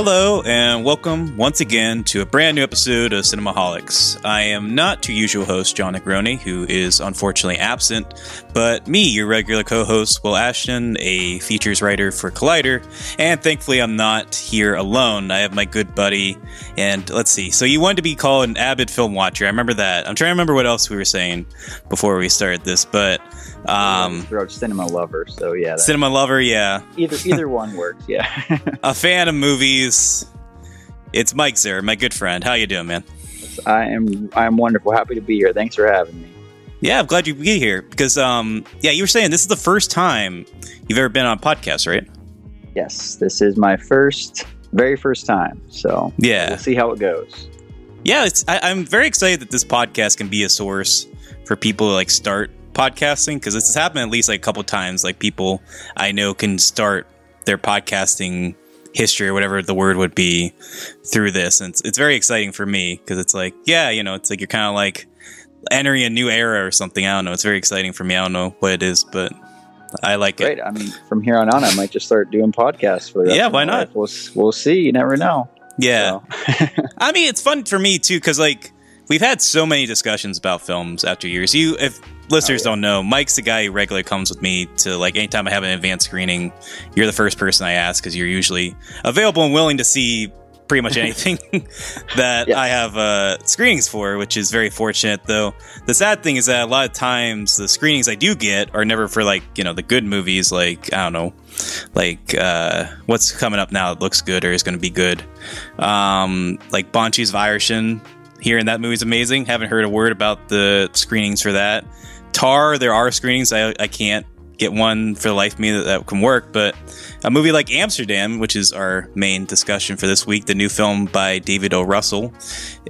Hello, and welcome once again to a brand new episode of Cinemaholics. I am not your usual host, Jon Negroni, who is unfortunately absent, but me, your regular co host, Will Ashton, a features writer for Collider, and thankfully I'm not here alone. I have my good buddy, and let's see. So, you wanted to be called an avid film watcher. I remember that. I'm trying to remember what else we were saying before we started this, but. Um, wrote cinema lover, so yeah. cinema lover, yeah. Either either one works. Yeah. A fan of movies. It's Mike Zer, my good friend. How you doing, man? I am I'm wonderful. Happy to be here. Thanks for having me. Yeah, I'm glad you be here because, um, yeah, you were saying this is the first time you've ever been on a podcast, right? Yes, this is my first, very first time. So Yeah, we'll see how it goes. yeah. It's, I, I'm very excited that this podcast can be a source for people to like start podcasting because this has happened at least like a couple times. Like people I know can start their podcasting history or whatever the word would be through this, and it's, it's very exciting for me because it's like, yeah, you know, it's like you're kind of like entering a new era or something. I don't know. It's very exciting for me. I don't know what it is, but I like it. Great. I mean, from here on out, I might just start doing podcasts for the Yeah, why not? life. We'll we'll see. You never know. Yeah. So, I mean, it's fun for me too because like we've had so many discussions about films after years. You, if listeners Oh, yeah. don't know, Mike's the guy who regularly comes with me to like anytime I have an advanced screening. You're the first person I ask because you're usually available and willing to see pretty much anything that Yes. I have uh, screenings for, which is very fortunate. Though the sad thing is that a lot of times the screenings I do get are never for like you know the good movies, like I don't know, like uh, what's coming up now that looks good or is going to be good. Um, like Banshees of Inisherin, hearing that movie's amazing. Haven't heard a word about the screenings for that. Tar, there are screenings. I, I can't get one for the life of me that, that can work, but a movie like Amsterdam, which is our main discussion for this week, the new film by David O. Russell,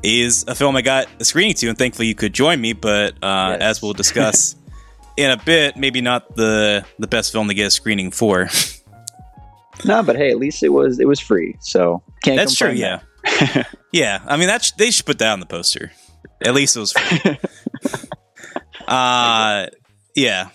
is a film I got a screening to, and thankfully you could join me. But uh, Yes. as we'll discuss in a bit, maybe not the the best film to get a screening for. no, but hey, at least it was it was free. So can't. That's true. complain Yeah, yeah. I mean, that's they should put that on the poster. At least it was. Uh yeah.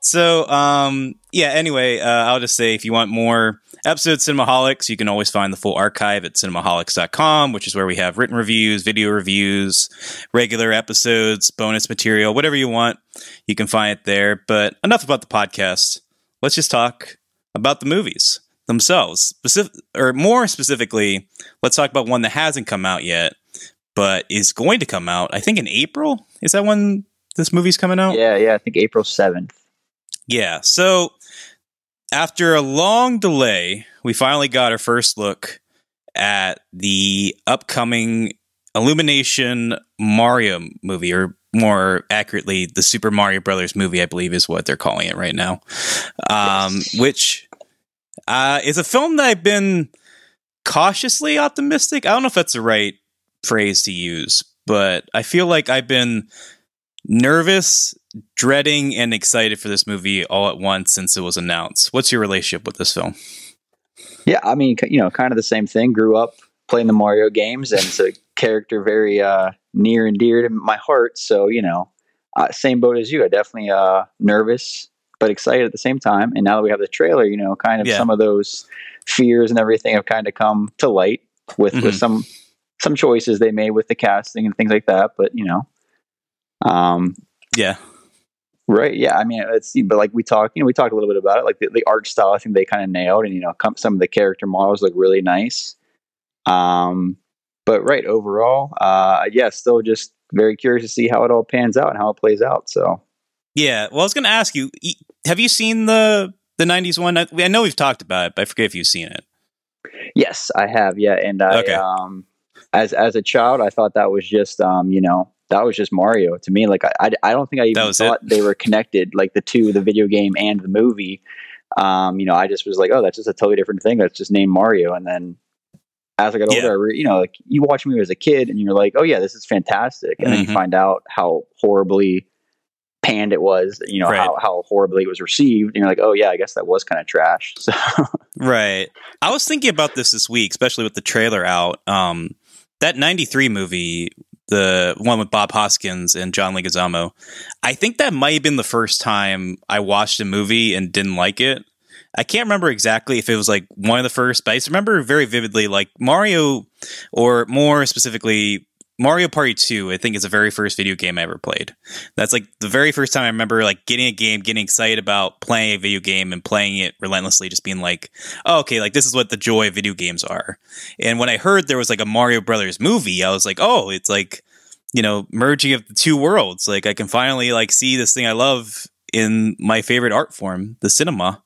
So um yeah. Anyway, uh, I'll just say if you want more episodes of Cinemaholics, you can always find the full archive at cinemaholics.com, which is where we have written reviews, video reviews, regular episodes, bonus material, whatever you want. You can find it there. But enough about the podcast. Let's just talk about the movies themselves. Specific, or more specifically, let's talk about one that hasn't come out yet, but is going to come out. I think in April. Is that when this movie's coming out? Yeah, yeah. I think April seventh. Yeah. So after a long delay, we finally got our first look at the upcoming Illumination Mario movie, or more accurately, the Super Mario Brothers movie, I believe is what they're calling it right now. Um. Which uh, is a film that I've been cautiously optimistic. I don't know if that's the right phrase to use, but I feel like I've been nervous, dreading, and excited for this movie all at once since it was announced. What's your relationship with this film? Yeah, I mean, you know, kind of the same thing. Grew up playing the Mario games, and it's a character very uh, near and dear to my heart. So, you know, uh, same boat as you. I definitely uh, nervous but excited at the same time. And now that we have the trailer, you know, kind of Yeah. some of those fears and everything have kind of come to light with Mhm. with some some choices they made with the casting and things like that. But you know, um, Yeah. Right. Yeah. I mean, it's but like we talked, you know, we talked a little bit about it. Like the, the art style, I think they kind of nailed, and you know, come, some of the character models look really nice. Um, but right overall, uh, yeah, still just very curious to see how it all pans out and how it plays out. So Yeah. Well, I was going to ask you have you seen the the 90s one? I, I know we've talked about it, but I forget if you've seen it. yes, I have. Yeah, and I, Okay. um, as as a child, I thought that was just, um, you know, that was just Mario to me. Like I, I, I don't think I even was it? thought they were connected, like the two, the video game and the movie. Um, you know, I just was like, oh, that's just a totally different thing. That's just named Mario. And then as I got older, Yeah. I re- you know, like you watch a movie as a kid and you're like, oh yeah, this is fantastic. And then Mhm. you find out how horribly panned it was, you know, Right. how, how horribly it was received. And you're like, oh yeah, I guess that was kind of trash. So Right. I was thinking about this this week, especially with the trailer out. Um, that 93 movie, the one with Bob Hoskins and John Leguizamo, I think that might have been the first time I watched a movie and didn't like it. I can't remember exactly if it was like one of the first, but I just remember very vividly like Mario, or more specifically Mario Party 2, I think is the very first video game I ever played. That's like the very first time I remember like getting a game, getting excited about playing a video game and playing it relentlessly, just being like, oh, okay, like this is what the joy of video games are. And when I heard there was like a Mario Brothers movie, I was like, oh, it's like, you know, merging of the two worlds. Like I can finally like see this thing I love in my favorite art form, the cinema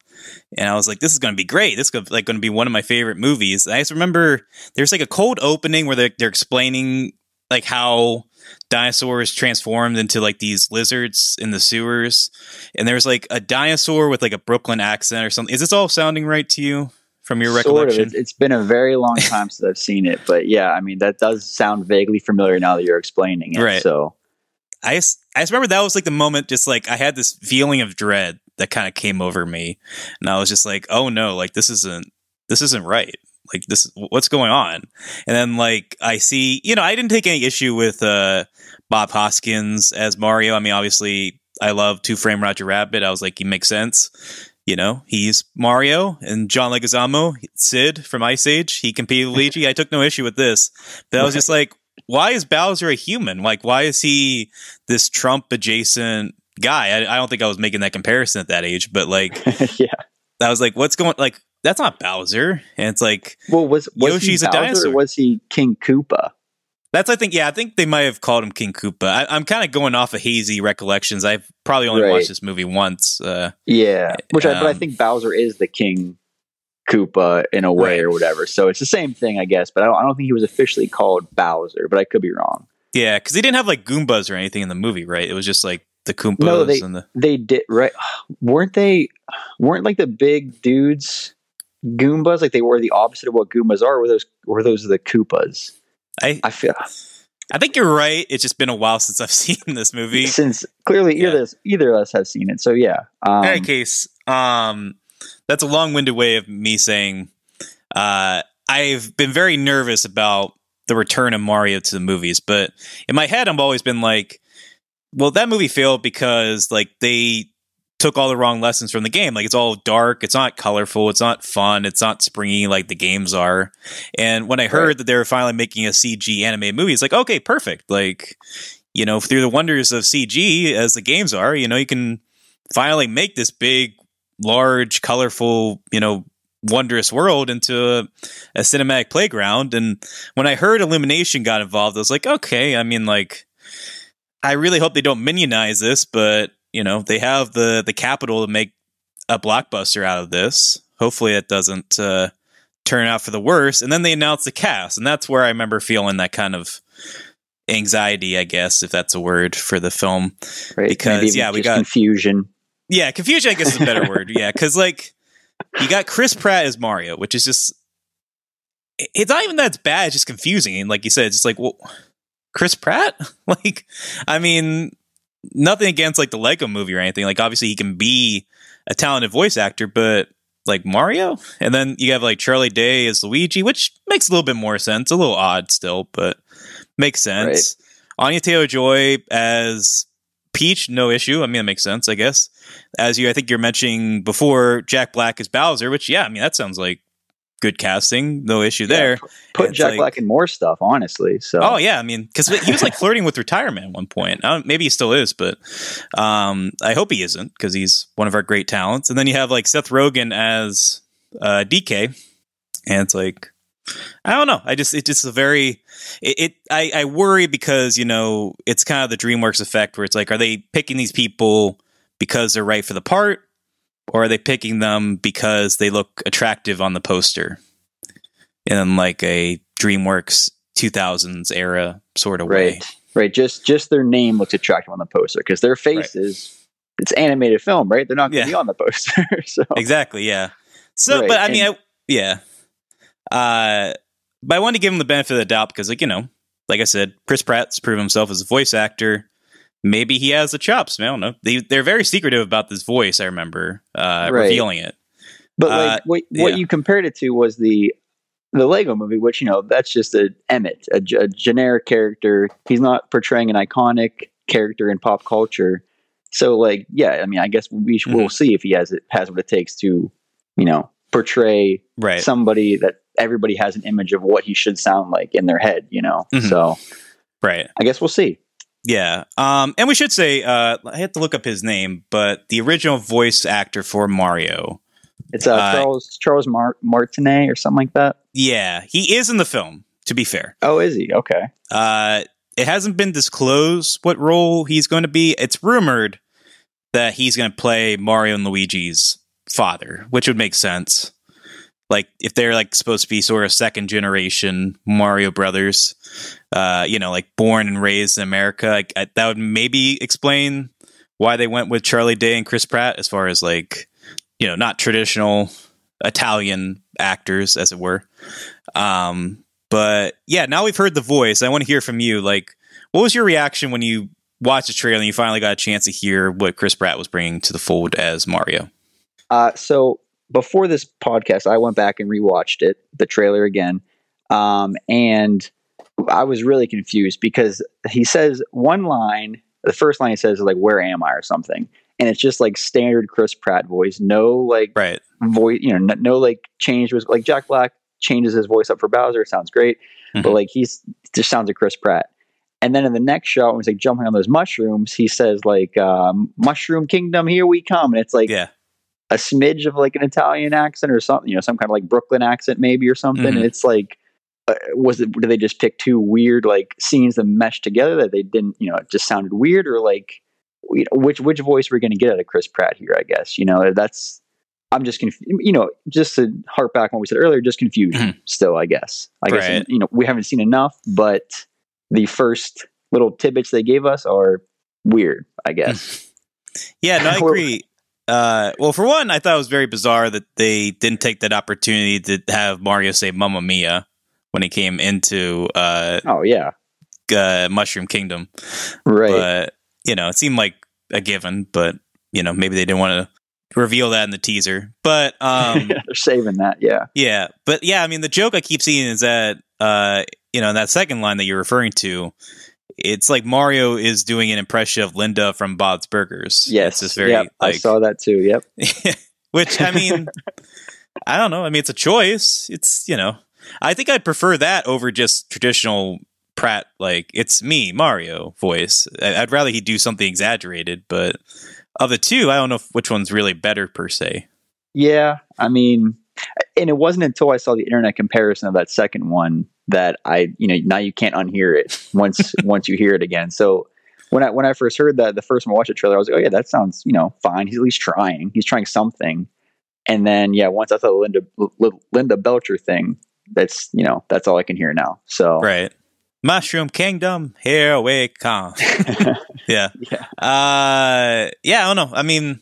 and I was like, "This is going to be great. This is like going to be one of my favorite movies." I just remember there's like a cold opening where they're, they're explaining like how dinosaurs transformed into like these lizards in the sewers. And there's like a dinosaur with like a brooklyn accent or something. Is this all sounding right to you from your sort recollection? Of. it's been a very long time since i've seen it but yeah i mean that does sound vaguely familiar now that you're explaining it right. so. I just, I just remember that was like the moment just like i had this feeling of dread that kind of came over me. And i was just like oh no like this isn't this isn't right like this what's going on? And then like i see you know i didn't take any issue with uh bob hoskins as mario. I mean obviously i love who framed roger rabbit. I was like he makes sense. You know he's mario and john leguizamo sid from ice age. He competed with luigi. I took no issue with this. But i was just like why is bowser a human? Like why is he this trump adjacent guy? I, I don't think i was making that comparison at that age but like yeah. I was like, what's going like that's not Bowser. And it's like, well, was, was Yoshi's a dinosaur. was he King Koopa? That's I think yeah I think they might have called him King Koopa. I, am kind of going off of hazy recollections. I've probably only right. watched this movie once. Uh, yeah, which um, I, but I um, think Bowser is the King Koopa in a way right. or whatever. So it's the same thing, I guess. But I don't, I don't think he was officially called Bowser. But I could be wrong. Yeah, because he didn't have like Goombas or anything in the movie, right? It was just like the Koopas. No, they and the- they did right. weren't they? Weren't like the big dudes Goombas, like they were the opposite of what Goombas are. Were those were those the Koopas? I I feel. I think you're right. It's just been a while since I've seen this movie. Since clearly yeah. either either of us have seen it, so yeah. Um, In any case, um, that's a long-winded way of me saying uh, I've been very nervous about the return of Mario to the movies, but in my head, I've always been like, well, that movie failed because like they took all the wrong lessons from the game. Like it's all dark, it's not colorful, it's not fun, it's not springy like the games are. And when I heard right. that they were finally making a CG anime movie, it's like, okay, perfect. Like, you know, through the wonders of CG as the games are, you know, you can finally make this big, large, colorful, you know, wondrous world into a, a cinematic playground. And when I heard Illumination got involved, I was like, okay, I mean, like, I really hope they don't minionize this, but you know they have the the capital to make a blockbuster out of this. Hopefully, it doesn't uh, turn out for the worse. And then they announce the cast, and that's where I remember feeling that kind of anxiety, I guess, if that's a word for the film. Right. Because yeah, we got confusion. Yeah, confusion. I guess is a better word. Yeah, because like you got Chris Pratt as Mario, which is just it's not even that bad. It's just confusing, and like you said, it's just like well, Chris Pratt. like, I mean, nothing against like the Lego movie or anything. Like obviously he can be a talented voice actor, but like Mario, and then you have like Charlie Day as Luigi, which makes a little bit more sense. A little odd still, but makes sense. Right. Anya Taylor Joy as Peach, no issue. I mean, that makes sense, I guess. As you, I think you're mentioning before, Jack Black as Bowser, which yeah, I mean that sounds like good casting, no issue yeah, there. Put Jack like, Black in more stuff, honestly. So, oh yeah, I mean, because he was like flirting with retirement at one point. maybe he still is, but um, I hope he isn't because he's one of our great talents. And then you have like Seth Rogen as uh, DK, and it's like. I don't know. I just it's just a very it, it, I, I worry because you know it's kind of the DreamWorks effect where it's like are they picking these people because they're right for the part or are they picking them because they look attractive on the poster in like a DreamWorks 2000s era sort of right. way? Right. Just just their name looks attractive on the poster because their faces. Right. It's animated film, right? They're not going to yeah. be on the poster. so exactly, yeah. So, right. but I mean, I, yeah. Uh, but I want to give him the benefit of the doubt because, like you know, like I said, Chris Pratt's proven himself as a voice actor maybe he has the chops. I don't know. They they're very secretive about this voice. I remember uh, right. revealing it. But like uh, what, what yeah. you compared it to was the the Lego movie, which you know that's just a Emmett, a, a generic character. He's not portraying an iconic character in pop culture. So like, yeah, I mean, I guess we mm-hmm. we'll see if he has it has what it takes to you know, portray right. somebody that everybody has an image of what he should sound like in their head, you know. Mhm. So right. I guess we'll see. Yeah. Um, and we should say, uh, I had to look up his name, but the original voice actor for Mario. It's uh, Uh, Charles Charles Mar- Martinet or something like that. Yeah, he is in the film, to be fair. Oh, is he? Okay. Uh, it hasn't been disclosed what role he's going to be. It's rumored that he's going to play Mario and Luigi's father, which would make sense. Like if they're like supposed to be sort of second generation Mario brothers, uh, you know, like born and raised in America, like, I, that would maybe explain why they went with Charlie Day and Chris Pratt as far as like, you know, not traditional Italian actors, as it were. Um, but yeah, now we've heard the voice. I want to hear from you. Like, what was your reaction when you watched the trailer and you finally got a chance to hear what Chris Pratt was bringing to the fold as Mario? Uh, so before this podcast, I went back and rewatched it, the trailer again, um, and I was really confused because he says one line. The first line he says is like "Where am I?" or something, and it's just like standard Chris Pratt voice. No like Right. voice, you know, no, no like change was like Jack Black changes his voice up for Bowser. It sounds great, but Mhm. like he's just sounds like Chris Pratt. And then in the next shot, when he's like jumping on those mushrooms, he says like um, "Mushroom Kingdom, here we come," and it's like Yeah. A smidge of like an Italian accent or something, you know, some kind of like Brooklyn accent maybe or something. Mhm. And it's like, uh, was it? Did they just pick two weird like scenes that meshed together that they didn't, you know, it just sounded weird or like, you know, which which voice we're going to get out of Chris Pratt here? I guess you know that's. I'm just confused. You know, just to harp back on what we said earlier, just confusion Mhm. still. I guess. I guess you know we haven't seen enough, but the first little tidbits they gave us are weird. I guess. Yeah, no, I agree. Uh, well, for one, I thought it was very bizarre that they didn't take that opportunity to have Mario say "Mamma Mia" when he came into uh, oh yeah, uh, Mushroom Kingdom. right. But you know, it seemed like a given. But you know, maybe they didn't want to reveal that in the teaser. But um, They're saving that. Yeah. Yeah, but yeah, I mean, the joke I keep seeing is that uh, you know, in that second line that you're referring to, it's like Mario is doing an impression of Linda from Bob's Burgers. Yes. it's very yep, I saw that too. Yep. which I mean, I don't know. I mean, it's a choice. It's you know, I think I'd prefer that over just traditional Pratt like it's me Mario voice. I'd rather he do something exaggerated, but of the two, I don't know if, which one's really better per se. Yeah. I mean, and it wasn't until I saw the internet comparison of that second one that I, you know, now you can't unhear it once once you hear it again. So when I when I first heard that the first time I watched the trailer, I was like, oh yeah, that sounds you know fine. He's at least trying. He's trying something. And then yeah, once I saw the Linda L- Linda Belcher thing, that's you know that's all I can hear now. So Right. Mushroom Kingdom, here we come. yeah. Yeah. Uh yeah, I don't know. I mean,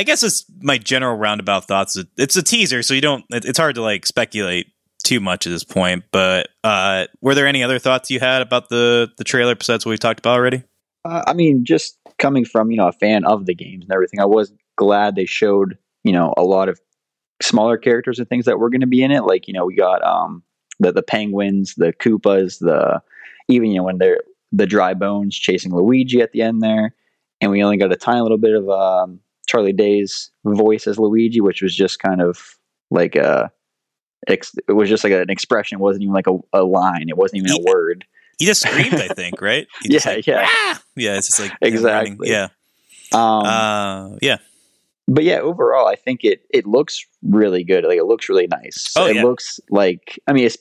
I guess it's my general roundabout thoughts. It's a teaser, so you don't it's hard to like speculate too much at this point, but uh were there any other thoughts you had about the the trailer besides what we talked about already? Uh, I mean, just coming from you know a fan of the games and everything, I was glad they showed you know a lot of smaller characters and things that were going to be in it. Like you know we got um the the penguins, the Koopas, the even you know when they're the dry bones chasing Luigi at the end there, and we only got a tiny little bit of um, Charlie Day's voice as Luigi, which was just kind of like a. Ex- it was just like an expression. It wasn't even like a, a line. It wasn't even a word. He just screamed, I think, right? He Yeah, like, yeah. "Ah!" Yeah, it's just like. Exactly. Yeah. Um, Uh yeah. but yeah, overall, I think it it looks really good. Like it looks really nice. Oh, it yeah. looks like I mean, it's,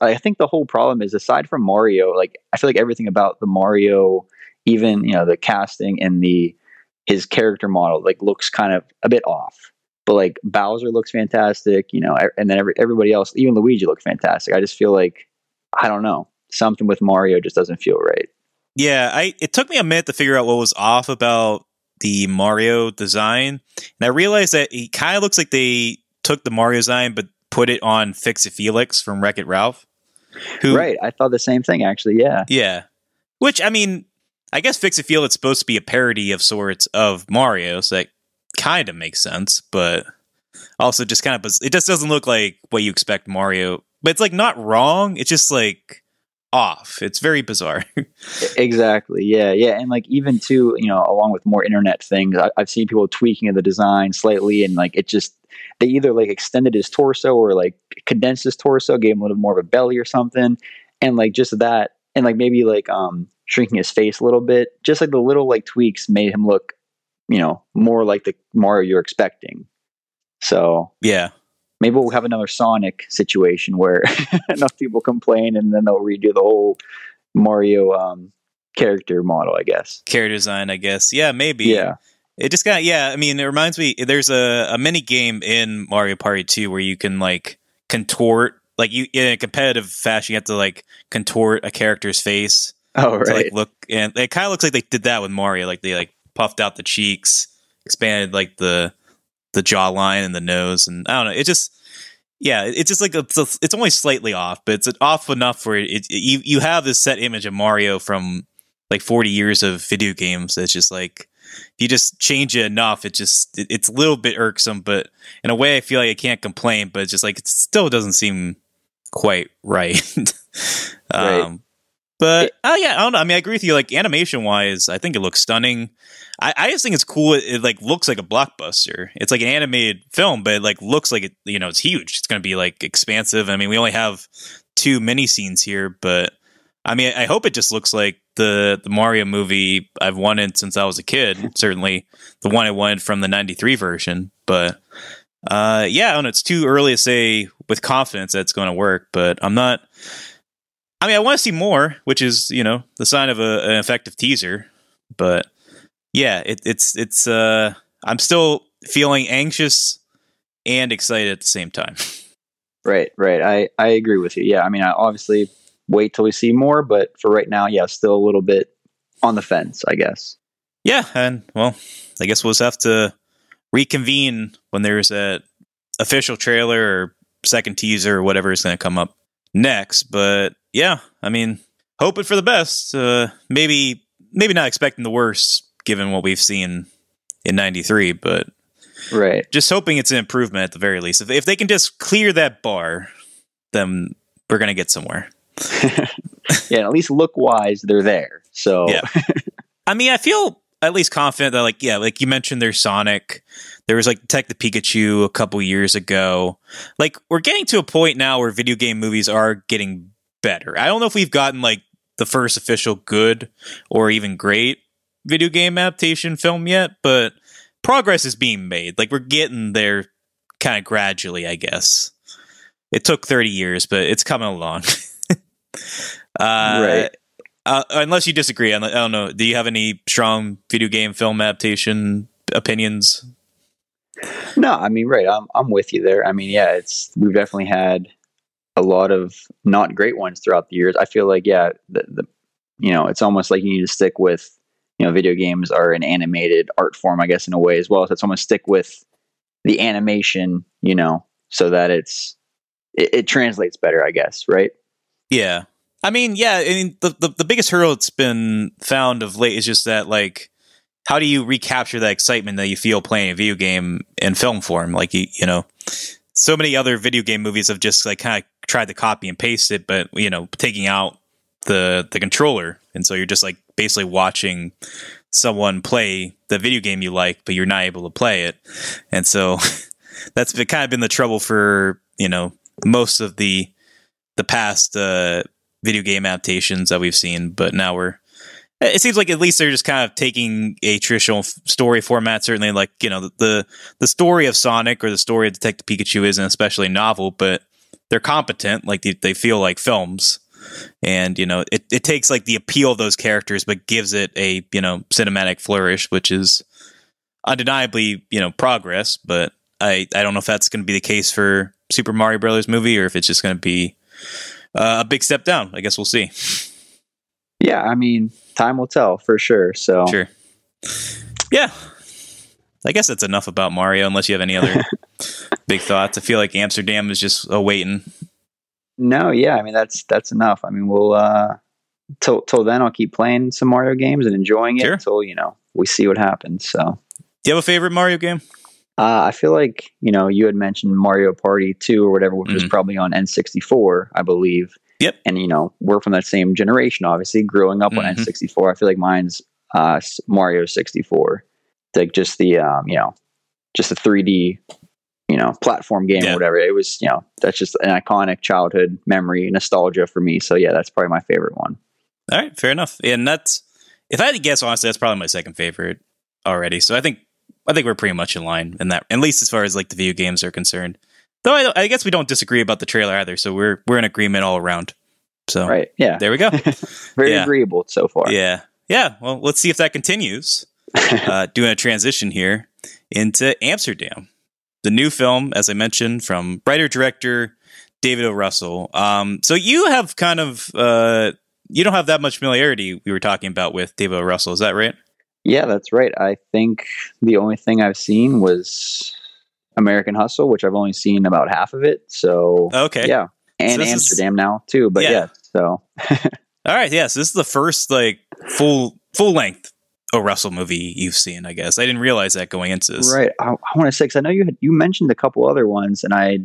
I think the whole problem is aside from Mario, like I feel like everything about the Mario, even you know the casting and the his character model, like looks kind of a bit off. But like Bowser looks fantastic, you know, and then every, everybody else, even Luigi looked fantastic. I just feel like I don't know something with Mario just doesn't feel right. Yeah, I it took me a minute to figure out what was off about the Mario design, and I realized that he kind of looks like they took the Mario design but put it on Fix It Felix from Wreck It Ralph. Who, Right? I thought the same thing actually. Yeah. Yeah, which I mean, I guess Fix It Feel it's supposed to be a parody of sorts of Mario, so that kind of makes sense, but also just kind of it just doesn't look like what you expect Mario. But it's like not wrong. It's just like off. It's very bizarre. Exactly. Yeah. Yeah. And like even too, you know, along with more internet things, I, I've seen people tweaking the design slightly, and like it just they either like extended his torso or like condensed his torso, gave him a little more of a belly or something, and like just that, and like maybe like um shrinking his face a little bit, just like the little like tweaks made him look, you know, more like the Mario you're expecting. So Yeah. maybe we'll have another Sonic situation where enough people complain and then they'll redo the whole Mario um, character model, I guess. Character design, I guess. Yeah, maybe. Yeah. It just got yeah. I mean, it reminds me. There's a, a mini game in Mario Party 2 where you can like contort, like you in a competitive fashion, you have to like contort a character's face Oh, to right. like look, and it kind of looks like they did that with Mario. Like they like puffed out the cheeks, expanded like the the jawline and the nose, and I don't know. It just yeah, it's just like it's, it's only slightly off, but it's off enough where it, it you you have this set image of Mario from like 40 years of video games. It's just like if you just change it enough, it just it, it's a little bit irksome, but in a way, I feel like I can't complain. But it's just like it still doesn't seem quite right. Right. Um, but oh yeah, I don't know. I mean, I agree with you. Like animation wise, I think it looks stunning. I, I just think it's cool. It, it like looks like a blockbuster. It's like an animated film, but it like looks like it. You know, it's huge. It's going to be like expansive. I mean, we only have two mini scenes here, but I mean, I hope it just looks like the the Mario movie I've wanted since I was a kid. Certainly, the one I wanted from the '93 version. But uh, yeah, I don't know. It's too early to say with confidence that it's going to work. But I'm not. I mean, I want to see more, which is you know the sign of a, an effective teaser. But yeah, it, it's it's. uh I'm still feeling anxious and excited at the same time. Right, right. I, I agree with you. Yeah, I mean, I obviously wait till we see more, but for right now, yeah, still a little bit on the fence, I guess. Yeah, and well, I guess we'll just have to reconvene when there's a official trailer or second teaser or whatever is going to come up next. But yeah, I mean, hoping for the best. Uh, maybe maybe not expecting the worst given what we've seen in '93, but Right. just hoping it's an improvement at the very least. If, if they can just clear that bar, then we're going to get somewhere. yeah, at least look wise, they're there. So Yeah. I mean, I feel at least confident that, like, yeah, like you mentioned, there's Sonic. There was like Detective Pikachu a couple years ago. Like, we're getting to a point now where video game movies are getting better. I don't know if we've gotten like the first official good or even great video game adaptation film yet, but progress is being made. Like, we're getting there kind of gradually, I guess. It took 30 years, but it's coming along. uh, Right. uh, unless you disagree, I don't- I don't know. Do you have any strong video game film adaptation opinions? No, I mean, right. I'm I'm with you there. I mean, yeah, it's we've definitely had a lot of not great ones throughout the years. I feel like, yeah, the, the you know, it's almost like you need to stick with you know, video games are an animated art form, I guess, in a way as well. So it's almost stick with the animation, you know, so that it's it, it translates better, I guess, right? Yeah. I mean, yeah, I mean the, the the biggest hurdle that's been found of late is just that like how do you recapture that excitement that you feel playing a video game in film form? Like you, you know, so many other video game movies have just like kind of tried to copy and paste it, but you know, taking out the the controller, and so you're just like basically watching someone play the video game you like, but you're not able to play it, and so that's been, kind of been the trouble for you know most of the the past uh, video game adaptations that we've seen. But now we're it seems like at least they're just kind of taking a traditional f- story format. Certainly, like you know the, the the story of Sonic or the story of Detective Pikachu isn't especially novel, but they're competent. Like they, they feel like films, and you know it, it takes like the appeal of those characters, but gives it a you know cinematic flourish, which is undeniably you know progress. But I I don't know if that's going to be the case for Super Mario Brothers movie or if it's just going to be uh, a big step down. I guess we'll see. Yeah, I mean, time will tell for sure. So Sure. Yeah. I guess that's enough about Mario, unless you have any other big thoughts. I feel like Amsterdam is just awaiting. no, yeah, I mean that's that's enough. I mean, we'll uh till till then I'll keep playing some Mario games and enjoying it Sure. until, you know, we see what happens. So Do you have a favorite Mario game? Uh, I feel like you know you had mentioned Mario Party two or whatever, which was Mhm. probably on N sixty four, I believe. Yep. And you know we're from that same generation, obviously, growing up on Mhm. N sixty four. I feel like mine's uh, Mario sixty four, like just the um, you know, just the three D, you know platform game Yeah. or whatever. It was you know that's just an iconic childhood memory nostalgia for me. So yeah, that's probably my favorite one. All right, fair enough. And that's if I had to guess, honestly, that's probably my second favorite already. So I think I think we're pretty much in line in that, at least as far as like the video games are concerned. Though I, I guess we don't disagree about the trailer either. So we're we're in agreement all around. So Right? Yeah, there we go. very yeah. agreeable so far. yeah, yeah. Well, let's see if that continues. Uh, doing a transition here into Amsterdam, the new film, as I mentioned, from writer director David O. Russell. Um, so you have kind of uh, you don't have that much familiarity. We were talking about with David O. Russell. Is that right? Yeah, that's right. I think the only thing I've seen was American Hustle, which I've only seen about half of it. So Okay. yeah, and is- Amsterdam now too. But Yeah. yeah, so All right. Yes, this is the first like full full length O. Russell movie you've seen. I guess I didn't realize that going into this. right. I, I want to say because I know you had you mentioned a couple other ones, and I,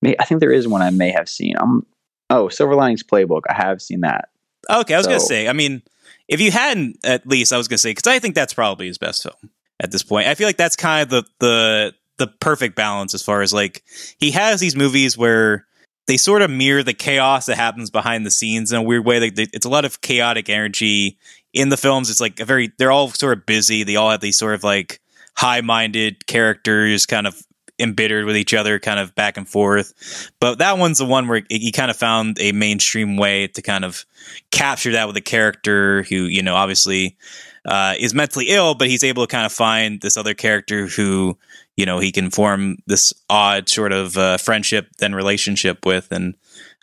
may, I think there is one I may have seen. Um, oh, Silver Linings Playbook. I have seen that. Okay, I was gonna say. I mean, if you hadn't, at least I was gonna say because I think that's probably his best film at this point. I feel like that's kind of the the the perfect balance as far as like he has these movies where they sort of mirror the chaos that happens behind the scenes in a weird way. Like they, it's a lot of chaotic energy in the films. It's like a very they're all sort of busy. They all have these sort of like high minded characters, kind of embittered with each other, kind of back and forth. But that one's the one where he kind of found a mainstream way to kind of capture that with a character who, you know, obviously uh, is mentally ill, but he's able to kind of find this other character who, you know, he can form this odd sort of uh, friendship, then relationship with. And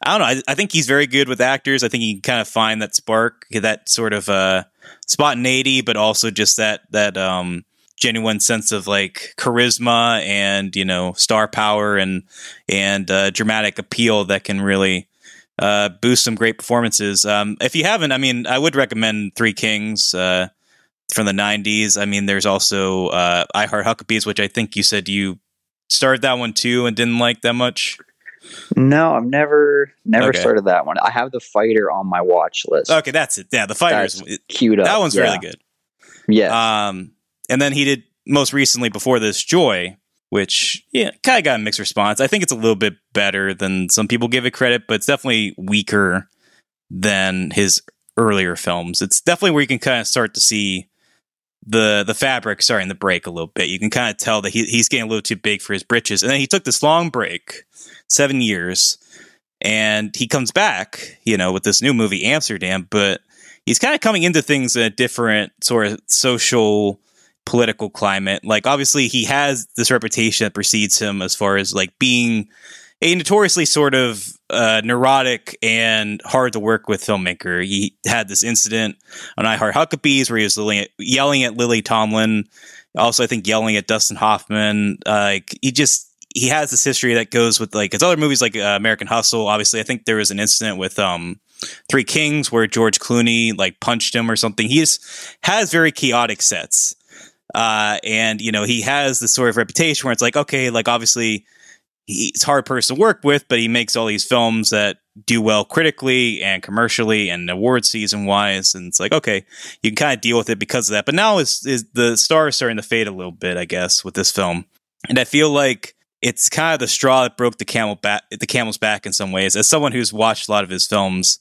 I don't know. I, I think he's very good with actors. I think he can kind of find that spark, that sort of uh, spontaneity, but also just that that um, genuine sense of like charisma and you know star power and and uh, dramatic appeal that can really uh, boost some great performances. Um, if you haven't, I mean, I would recommend Three Kings uh, from the '90s. I mean, there's also uh, I Heart Huckabees, which I think you said you started that one too and didn't like that much. No, I've never never Okay. started that one. I have the fighter on my watch list. Okay, that's it. Yeah, the fighter is queued up. that one's yeah. really good. Yeah. Um, and then he did most recently before this Joy, which yeah, kind of got a mixed response. I think it's a little bit better than some people give it credit, but it's definitely weaker than his earlier films. It's definitely where you can kind of start to see the the fabric starting to break a little bit. You can kind of tell that he, he's getting a little too big for his britches. And then he took this long break, seven years, and he comes back, you know, with this new movie Amsterdam, but he's kind of coming into things in a different sort of social political climate. Like obviously he has this reputation that precedes him as far as like being a notoriously sort of uh, neurotic and hard to work with filmmaker. He had this incident on I Heart Huckabees where he was yelling at, Lily Tomlin. Also, I think yelling at Dustin Hoffman. Uh, like he just he has this history that goes with like his other movies, like uh, American Hustle. Obviously, I think there was an incident with um, Three Kings where George Clooney like punched him or something. He just has very chaotic sets. Uh, and you know, he has this sort of reputation where it's like, okay, like obviously he's a hard person to work with, but he makes all these films that do well critically and commercially and award season wise. And it's like, okay, you can kind of deal with it because of that. But now is is the star is starting to fade a little bit, I guess, with this film. And I feel like it's kind of the straw that broke the camel back the camel's back in some ways, as someone who's watched a lot of his films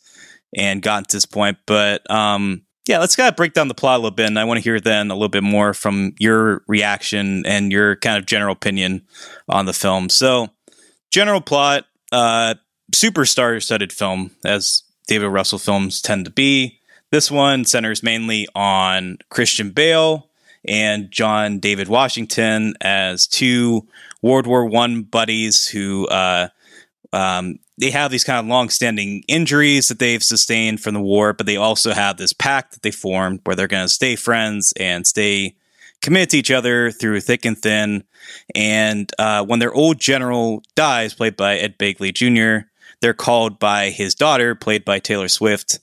and gotten to this point. But um yeah, let's kind of break down the plot a little bit, and I want to hear then a little bit more from your reaction and your kind of general opinion on the film. So, general plot, uh, superstar studded film, as David Russell films tend to be. This one centers mainly on Christian Bale and John David Washington as two World War One buddies who uh, um, they have these kind of long-standing injuries that they've sustained from the war, but they also have this pact that they formed where they're going to stay friends and stay committed to each other through thick and thin. And uh, when their old general dies, played by Ed Begley Jr., they're called by his daughter, played by Taylor Swift,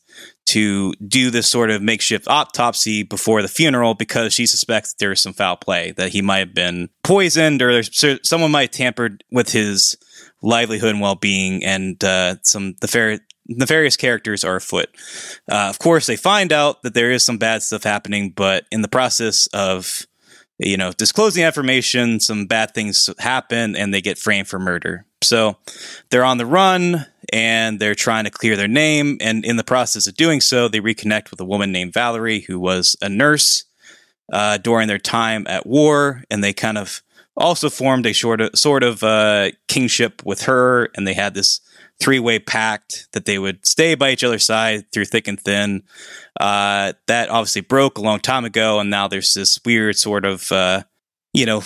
to do this sort of makeshift autopsy before the funeral because she suspects there is some foul play, that he might have been poisoned or someone might have tampered with his livelihood and well-being and uh, some nefar- nefarious characters are afoot. Uh, of course, they find out that there is some bad stuff happening, but in the process of you know, disclosing information, some bad things happen and they get framed for murder. So they're on the run and they're trying to clear their name. And in the process of doing so, they reconnect with a woman named Valerie, who was a nurse uh, during their time at war. And they kind of also formed a sort of, sort of uh, kingship with her. And they had this three way pact that they would stay by each other's side through thick and thin. Uh, that obviously broke a long time ago, and now there's this weird sort of, uh, you know,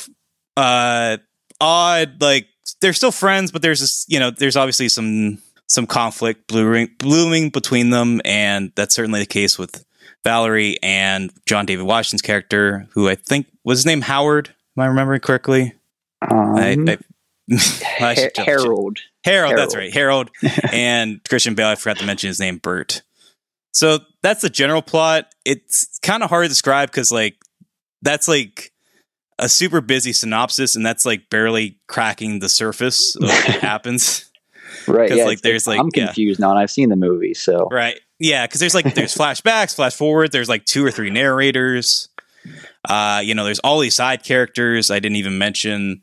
uh, odd like they're still friends, but there's this, you know, there's obviously some some conflict blooming, blooming between them, and that's certainly the case with Valerie and John David Washington's character, who I think was his name Howard. Am I remembering correctly? Um, I, I, Ha- Harold. Harold, that's right. Harold and Christian Bale, I forgot to mention his name, Bert. So that's the general plot. It's kind of hard to describe because, like, that's like a super busy synopsis, and that's like barely cracking the surface of what happens. Right. Yeah. like, there's, like- I'm yeah. confused now, and I've seen the movie, so Right. Yeah, because there's like there's flashbacks, flash forward. There's like two or three narrators. Uh, you know, there's all these side characters. I didn't even mention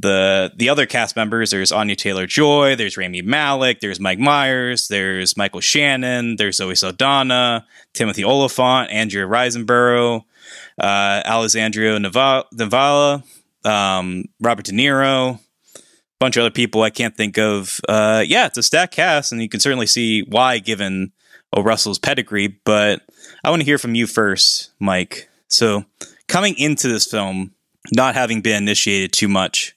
the the other cast members. There's Anya Taylor Joy. There's Rami Malek. There's Mike Myers. There's Michael Shannon. There's Zoe Saldana, Timothy Olyphant, Andrea Riseborough, uh, Alessandro Naval- Navala, um, Robert De Niro a bunch of other people I can't think of. Uh, yeah, it's a stacked cast, and you can certainly see why given O. Russell's pedigree. But I want to hear from you first, Mike. So, coming into this film, not having been initiated too much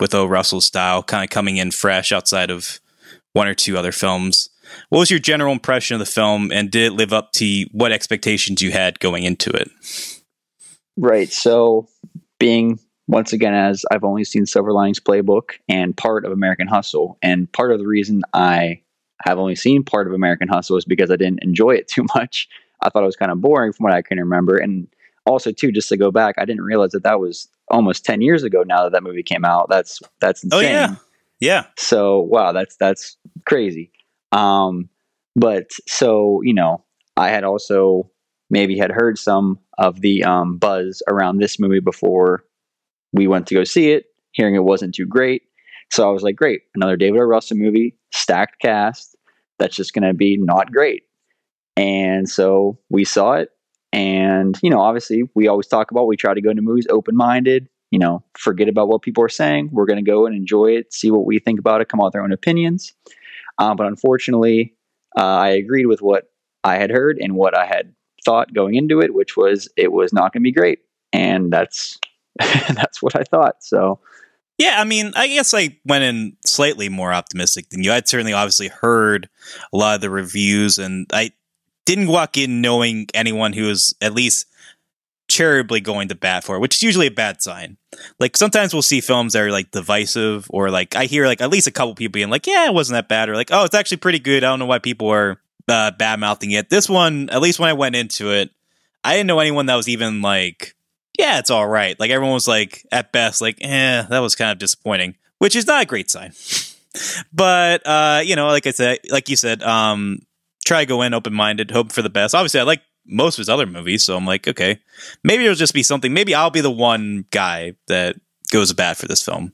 with O. Russell's style, kind of coming in fresh outside of one or two other films. What was your general impression of the film, and did it live up to what expectations you had going into it? Right. So, being once again, as I've only seen Silver Linings Playbook and part of American Hustle, and part of the reason I have only seen part of American Hustle is because I didn't enjoy it too much. I thought it was kind of boring from what I can remember, and also too, just to go back, I didn't realize that that was almost ten years ago now that that movie came out. That's that's insane. Oh, yeah. Yeah. So wow, that's that's crazy. Um, but so you know, I had also maybe had heard some of the um, buzz around this movie before we went to go see it, hearing it wasn't too great. So I was like, great, another David O. Russell movie, stacked cast. That's just going to be not great. And so we saw it, and you know, obviously, we always talk about we try to go into movies open minded. You know, forget about what people are saying. We're going to go and enjoy it, see what we think about it, come out with our own opinions. Um, but unfortunately, uh, I agreed with what I had heard and what I had thought going into it, which was it was not going to be great, and that's that's what I thought. So Yeah, I mean, I guess I went in slightly more optimistic than you. I'd certainly obviously heard a lot of the reviews, and I didn't walk in knowing anyone who was at least charitably going to bat for it, which is usually a bad sign. Like sometimes we'll see films that are like divisive, or like I hear like at least a couple people being like, "Yeah, it wasn't that bad," or like, "Oh, it's actually pretty good." I don't know why people are uh, bad mouthing it. This one, at least when I went into it, I didn't know anyone that was even like yeah, it's all right. Like everyone was like, at best, like, eh, that was kind of disappointing, which is not a great sign. but uh, you know, like I said, like you said, um, try to go in open minded, hope for the best. Obviously, I like most of his other movies, so I'm like, okay, maybe it'll just be something. Maybe I'll be the one guy that goes bad for this film,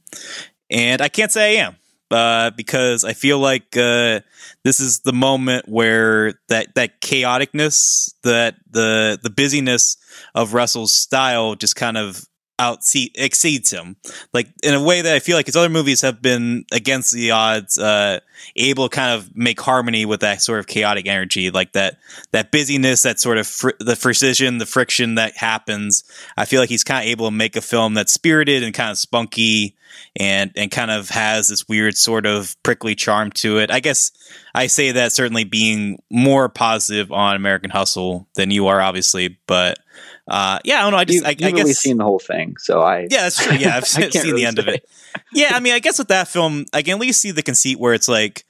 and I can't say I am. Uh, because I feel like uh, this is the moment where that that chaoticness, that the the busyness of Russell's style just kind of out exceeds him. Like in a way that I feel like his other movies have been against the odds, uh, able to kind of make harmony with that sort of chaotic energy, like that that busyness, that sort of fr- the precision, the friction that happens. I feel like he's kind of able to make a film that's spirited and kind of spunky and and kind of has this weird sort of prickly charm to it. I guess I say that certainly being more positive on American Hustle than you are, obviously, but uh, yeah, I don't know. I just, you, I, you've I really guess seen the whole thing, so I yeah, that's true. Yeah, I've seen can't the really end of it. Yeah, I mean, I guess with that film, I can at least see the conceit where it's like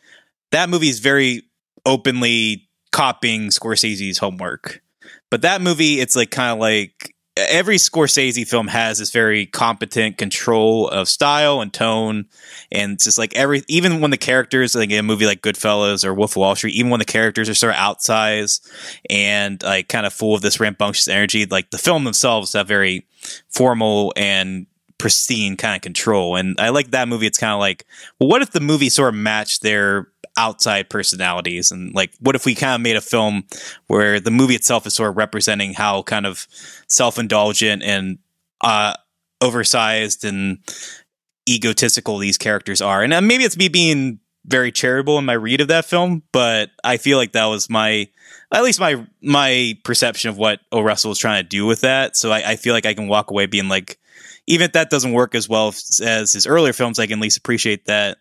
that movie is very openly copying Scorsese's homework, but that movie, it's like kind of like every Scorsese film has this very competent control of style and tone, and it's just like every even when the characters like in a movie like Goodfellas or Wolf of Wall Street, even when the characters are sort of outsized and like kind of full of this rambunctious energy, like the film themselves have very formal and pristine kind of control. And I like that movie. It's kind of like, well, what if the movie sort of matched their outside personalities. And like what if we kind of made a film where the movie itself is sort of representing how kind of self-indulgent and uh oversized and egotistical these characters are? And uh, maybe it's me being very charitable in my read of that film but i feel like that was my at least my my perception of what o russell was trying to do with that. So I, I feel like i can walk away being like even if that doesn't work as well as his earlier films i can at least appreciate that.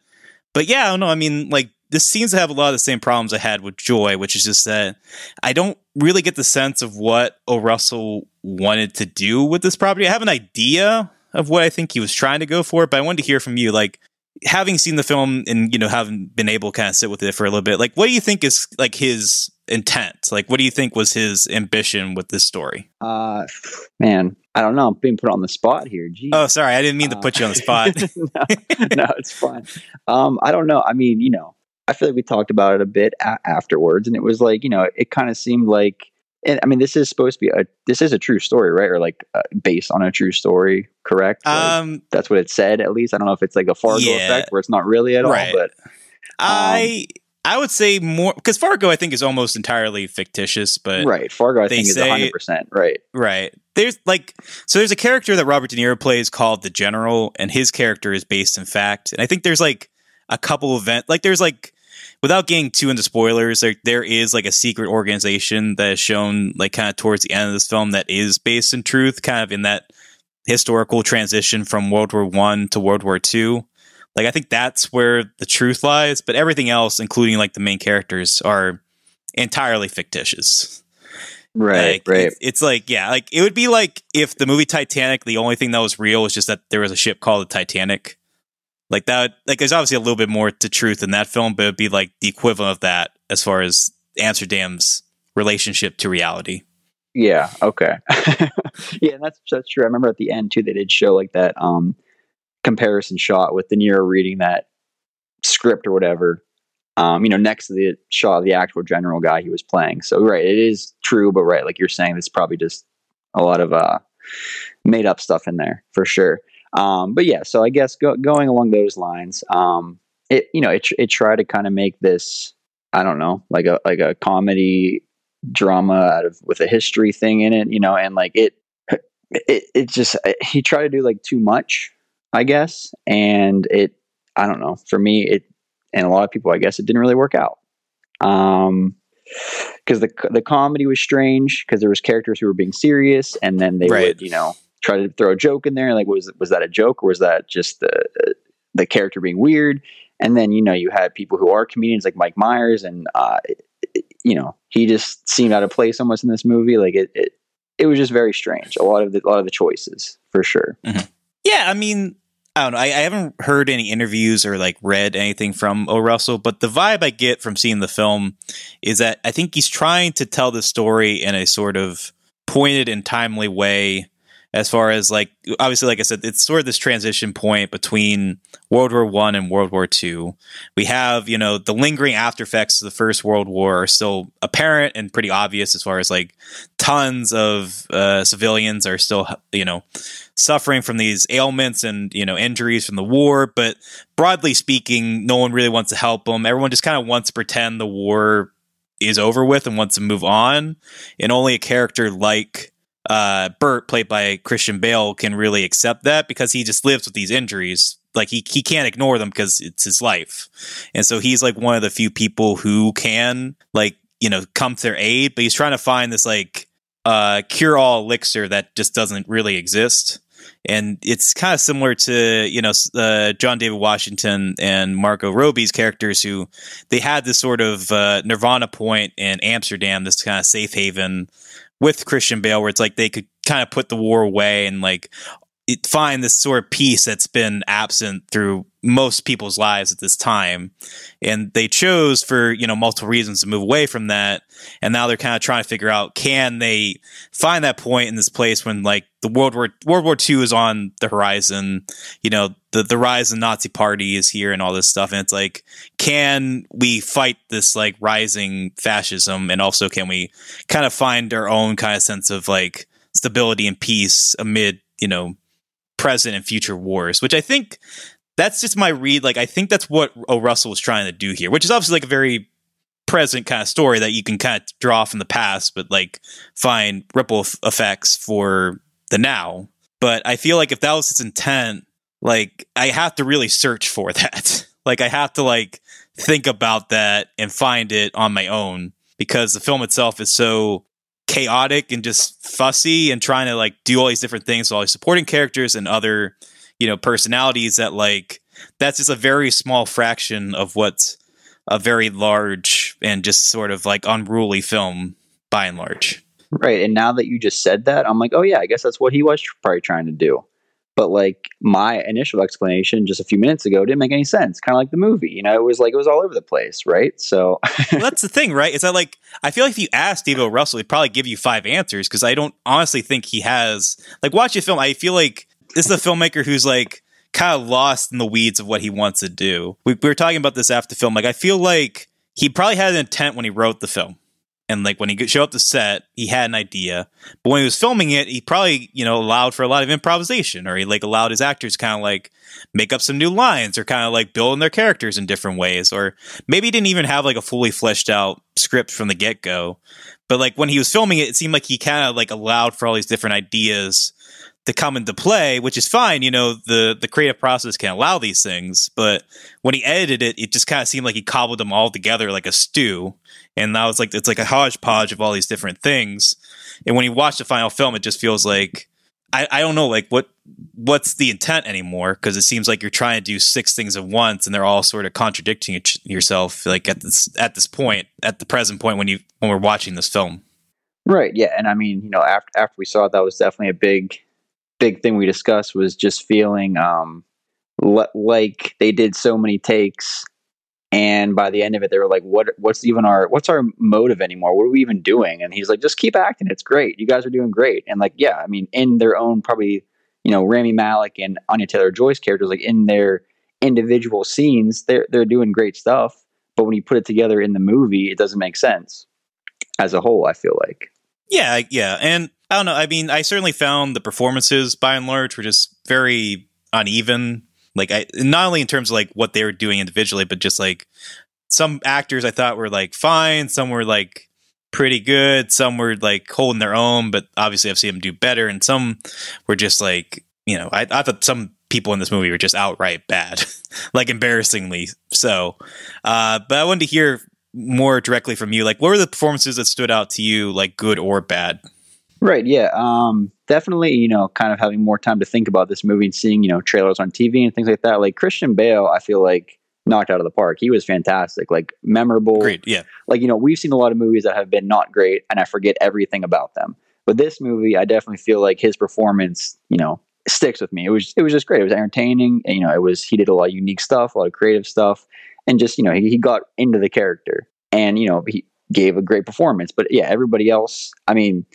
But yeah i don't know. I mean like this seems to have a lot of the same problems I had with Joy, which is just that I don't really get the sense of what O. Russell wanted to do with this property. I have an idea of what I think he was trying to go for, but I wanted to hear from you, like having seen the film and you know having been able to kind of sit with it for a little bit. Like, what do you think is like his intent? Like, what do you think was his ambition with this story? Uh, man, I don't know. I'm being put on the spot here. Jeez. Oh, sorry, I didn't mean to put you on the spot. no, no, it's fine. Um, I don't know. I mean, you know, I feel like we talked about it a bit a- afterwards, and it was like you know, it kind of seemed like. And I mean, this is supposed to be a this is a true story, right? Or like uh, based on a true story, correct? Like, um, that's what it said. At least I don't know if it's like a Fargo Yeah. effect where it's not really at Right. all. But I I would say more because Fargo I think is almost entirely fictitious, but right, Fargo I think is say- 100 percent right. Right. There's like so there's a character that Robert De Niro plays called the General, and his character is based in fact. And I think there's like a couple event like there's like without getting too into spoilers, there there is like a secret organization that is shown like kind of towards the end of this film that is based in truth, kind of in that historical transition from World War One to World War Two. Like I think that's where the truth lies, but everything else, including like the main characters, are entirely fictitious. Right, Like, right. It's, it's like, yeah, like it would be like if the movie Titanic, the only thing that was real was just that there was a ship called the Titanic. Like that, like there's obviously a little bit more to truth in that film, but it'd be like the equivalent of that as far as Amsterdam's relationship to reality. Yeah. Okay. yeah, that's that's true. I remember at the end too, they did show like that um comparison shot with De Niro reading that script or whatever. Um, you know, next to the shot of the actual general guy he was playing. So right, it is true, but right, like you're saying, it's probably just a lot of uh made up stuff in there for sure. Um, but yeah, so I guess go, going along those lines, um, it you know it it tried to kind of make this I don't know like a like a comedy drama out of with a history thing in it, you know, and like it it it just he tried to do like too much, I guess, and it I don't know for me it and a lot of people I guess it didn't really work out. Um because the the comedy was strange because there was characters who were being serious and then they Right. would you know try to throw a joke in there like was was that a joke or was that just the the character being weird and then you know you had people who are comedians like Mike Myers and uh you know he just seemed out of place almost in this movie like it it, it was just very strange a lot of the a lot of the choices for sure Yeah, I mean, I don't know. I, I haven't heard any interviews or like read anything from O. Russell, but the vibe I get from seeing the film is that I think he's trying to tell the story in a sort of pointed and timely way. As far as like, obviously, like I said, it's sort of this transition point between World War One and World War Two. We have, you know, the lingering after effects of the First World War are still apparent and pretty obvious as far as like tons of uh, civilians are still, you know, suffering from these ailments and you know injuries from the war. But broadly speaking no one really wants to help them everyone just kind of wants to pretend the war is over with and wants to move on. And only a character like uh Bert played by Christian Bale can really accept that because he just lives with these injuries. Like he he can't ignore them because it's his life. And so he's like one of the few people who can like you know come to their aid but he's trying to find this like uh cure all elixir that just doesn't really exist. And it's kind of similar to you know uh, John David Washington and Margot Robbie's characters who they had this sort of uh, nirvana point in Amsterdam, this kind of safe haven with Christian Bale, where it's like they could kind of put the war away and like it, find this sort of peace that's been absent through most people's lives at this time. And they chose for you know multiple reasons to move away from that. And now they're kind of trying to figure out can they find that point in this place when like the world war world war ii is on the horizon? You know the the rise of the nazi party is here and all this stuff and it's like can we fight this like rising fascism and also can we kind of find our own kind of sense of like stability and peace amid you know present and future wars, which I think that's just my read. Like I think that's what O. Russell was trying to do here, which is obviously like a very present kind of story that you can kind of draw from the past, but like find ripple f- effects for the now. But I feel like if that was his intent, like I have to really search for that. like I have to like think about that and find it on my own because the film itself is so chaotic and just fussy and trying to like do all these different things with all these supporting characters and other you know personalities that like that's just a very small fraction of what's a very large and just sort of like unruly film by and large right and now that you just said that i'm like oh yeah i guess that's what he was probably trying to do but like my initial explanation just a few minutes ago didn't make any sense kind of like the movie you know it was like it was all over the place right? So well, that's the thing right? Is that like i feel like if you ask david o. russell he'd probably give you five answers because i don't honestly think he has like watch a film i feel like this is a filmmaker who's like kind of lost in the weeds of what he wants to do. We, we were talking about this after the film like i feel like he probably had an intent when he wrote the film and like when he showed up to set he had an idea. But when he was filming it he probably you know allowed for a lot of improvisation or he like allowed his actors kind of like make up some new lines or kind of like building their characters in different ways. Or maybe he didn't even have like a fully fleshed out script from the get-go. But like when he was filming it it seemed like he kind of like allowed for all these different ideas to come into play, which is fine. You know, the the creative process can allow these things, but when he edited it, it just kind of seemed like he cobbled them all together like a stew. And that was like it's like a hodgepodge of all these different things. And when you watch the final film, it just feels like I, I don't know like what what's the intent anymore because it seems like you're trying to do six things at once and they're all sort of contradicting yourself like at this at this point at the present point when you when we're watching this film right yeah and i mean you know after after we saw it that was definitely a big big thing we discussed was just feeling um, le- like they did so many takes and by the end of it they were like what what's even our what's our motive anymore? What are we even doing? And he's like just keep acting. It's great. You guys are doing great. And like yeah i mean in their own probably you know rami malek and anya taylor joy's characters like in their individual scenes they're they're doing great stuff but when you put it together in the movie it doesn't make sense as a whole i feel like. Yeah yeah and I don't know. I mean, I certainly found the performances by and large were just very uneven. Like, I not only in terms of like what they were doing individually, but just like some actors I thought were like fine, some were like pretty good, some were like holding their own, but obviously I've seen them do better, and some were just like you know, I, I thought some people in this movie were just outright bad, like embarrassingly so. Uh, but I wanted to hear more directly from you. Like, what were the performances that stood out to you, like good or bad? Right. Yeah. Um, definitely, you know, kind of having more time to think about this movie and seeing, you know, trailers on TV and things like that. Like Christian Bale, I feel like knocked out of the park. He was fantastic, like memorable. Great. Yeah. Like, you know, we've seen a lot of movies that have been not great and I forget everything about them. But this movie, I definitely feel like his performance, you know, sticks with me. It was it was just great. It was entertaining. And, you know, it was he did a lot of unique stuff, a lot of creative stuff, and just you know he, he got into the character, and you know he gave a great performance. But yeah, everybody else, I mean,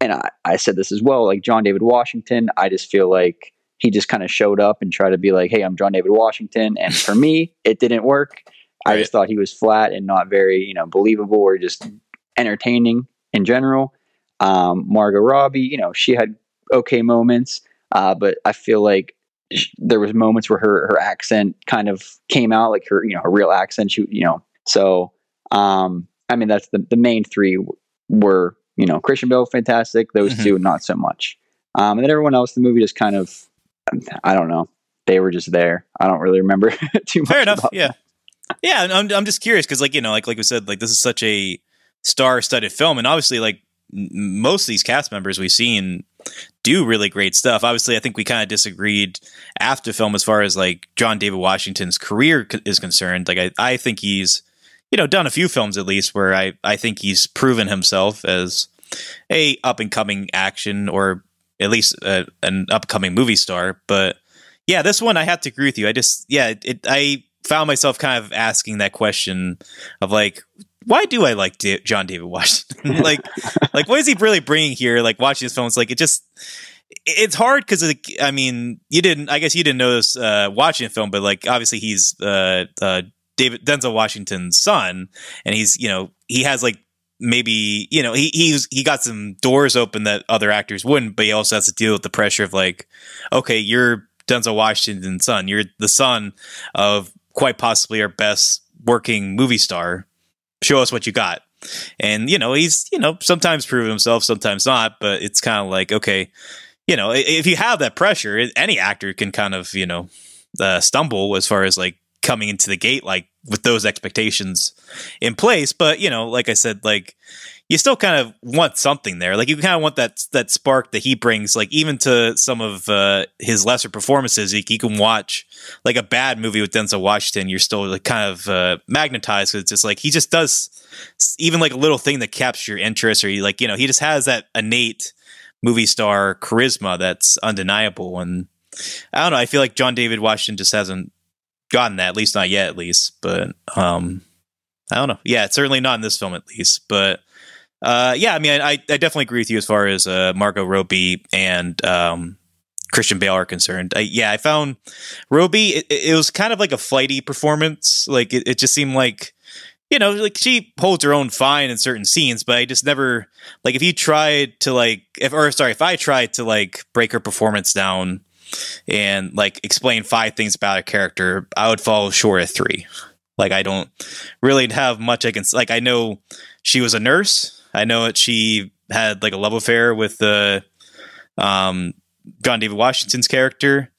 and I, I said this as well, like John David Washington, I just feel like he just kind of showed up and tried to be like, hey, I'm John David Washington. And for me, it didn't work. Right. I just thought he was flat and not very, you know, believable or just entertaining in general. Um, Margot Robbie, you know, she had okay moments, uh, but I feel like sh- there was moments where her her accent kind of came out, like her, you know, her real accent. She, you know, so um, I mean, that's the the main three w- were you know, Christian Bale, fantastic. Those mm-hmm. two, not so much. Um, and then everyone else, the movie just kind of, I don't know, they were just there. I don't really remember too much. Fair enough. Yeah, yeah. I'm I'm just curious because, like you know, like like we said, like this is such a star-studded film, and obviously, like most of these cast members we've seen do really great stuff. Obviously, I think we kind of disagreed after film as far as like John David Washington's career is concerned. Like I, I think he's you know, done a few films at least where I, I think he's proven himself as a up and coming action or at least a, an upcoming movie star. But yeah, this one I have to agree with you. I just yeah, it, I found myself kind of asking that question of like, why do I like John David Washington? like, like what is he really bringing here? Like watching his films, like it just it's hard because I mean, you didn't. I guess you didn't know this uh, watching the film, but like obviously he's uh, uh, David Denzel Washington's son, and he's you know he has like maybe you know he he's he got some doors open that other actors wouldn't, but he also has to deal with the pressure of like, okay, you're Denzel Washington's son, you're the son of quite possibly our best working movie star. Show us what you got. And you know he's you know sometimes proven himself, sometimes not, but it's kind of like okay, you know if you have that pressure, any actor can kind of you know uh, stumble as far as like coming into the gate like with those expectations in place. But you know, like I said, like you still kind of want something there. Like you kind of want that that spark that he brings. Like even to some of uh, his lesser performances, you, you, can watch like a bad movie with Denzel Washington. You're still like kind of uh, magnetized because it's just like he just does even like a little thing that captures your interest, or you like you know he just has that innate movie star charisma that's undeniable. And I don't know. I feel like John David Washington just hasn't gotten that, at least not yet, at least. But um, I don't know. Yeah, it's certainly not in this film, at least. But uh, yeah, I mean, I, I definitely agree with you as far as uh, Margot Robbie and um, Christian Bale are concerned. I, yeah, I found Robbie. It, it, was kind of like a flighty performance. Like it, it just seemed like you know, like she holds her own fine in certain scenes, but I just never like if you tried to like if or sorry, if I tried to like break her performance down and like explain five things about a character, I would fall short of three. Like I don't really have much I can like. I know she was a nurse. I know that she had like a love affair with the um, John David Washington's character,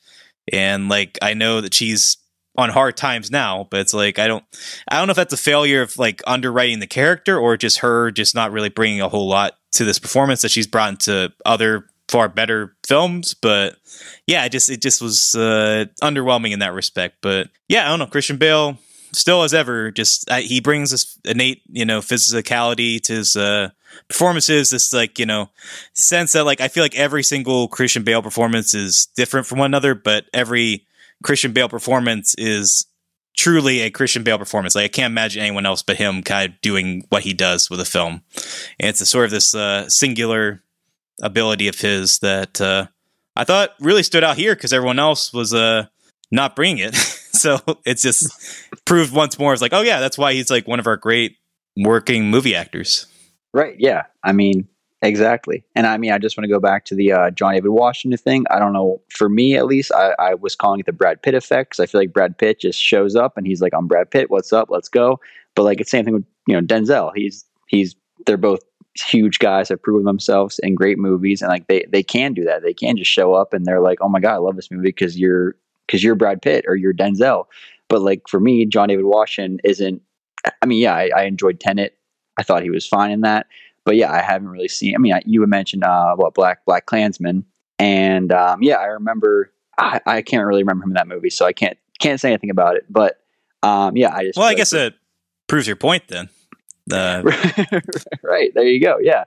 and like I know that she's on hard times now. But it's like I don't I don't know if that's a failure of like underwriting the character or just her just not really bringing a whole lot to this performance that she's brought into other far better films, but yeah, it just it just was uh, underwhelming in that respect. But yeah, I don't know. Christian Bale, still as ever, just he brings this innate you know physicality to his uh, performances. This like you know sense that like I feel like every single Christian Bale performance is different from one another, but every Christian Bale performance is truly a Christian Bale performance. Like I can't imagine anyone else but him kind of doing what he does with a film. And it's a sort of this uh, singular ability of his that uh, I thought really stood out here because everyone else was uh, not bringing it. so it's just proved once more. It's like, oh yeah, that's why he's like one of our great working movie actors. Right. Yeah. I mean, exactly. And I mean, I just want to go back to the uh, John David Washington thing. I don't know. For me, at least, I, I was calling it the Brad Pitt effect because I feel like Brad Pitt just shows up and he's like, "I'm Brad Pitt. What's up? Let's go." But like, it's same thing with you know Denzel. He's he's they're both huge guys have proven themselves in great movies and like they they can do that. They can just show up and they're like oh my god i love this movie because you're because you're brad pitt or you're denzel. But like for me john david washington isn't i mean yeah i, I enjoyed tenet. I thought he was fine in that. But yeah i haven't really seen i mean I, you mentioned uh what black black klansman. And um yeah i remember I, I can't really remember him in that movie so i can't can't say anything about it. But um yeah i just well i guess it proves your point then right there you go. Yeah,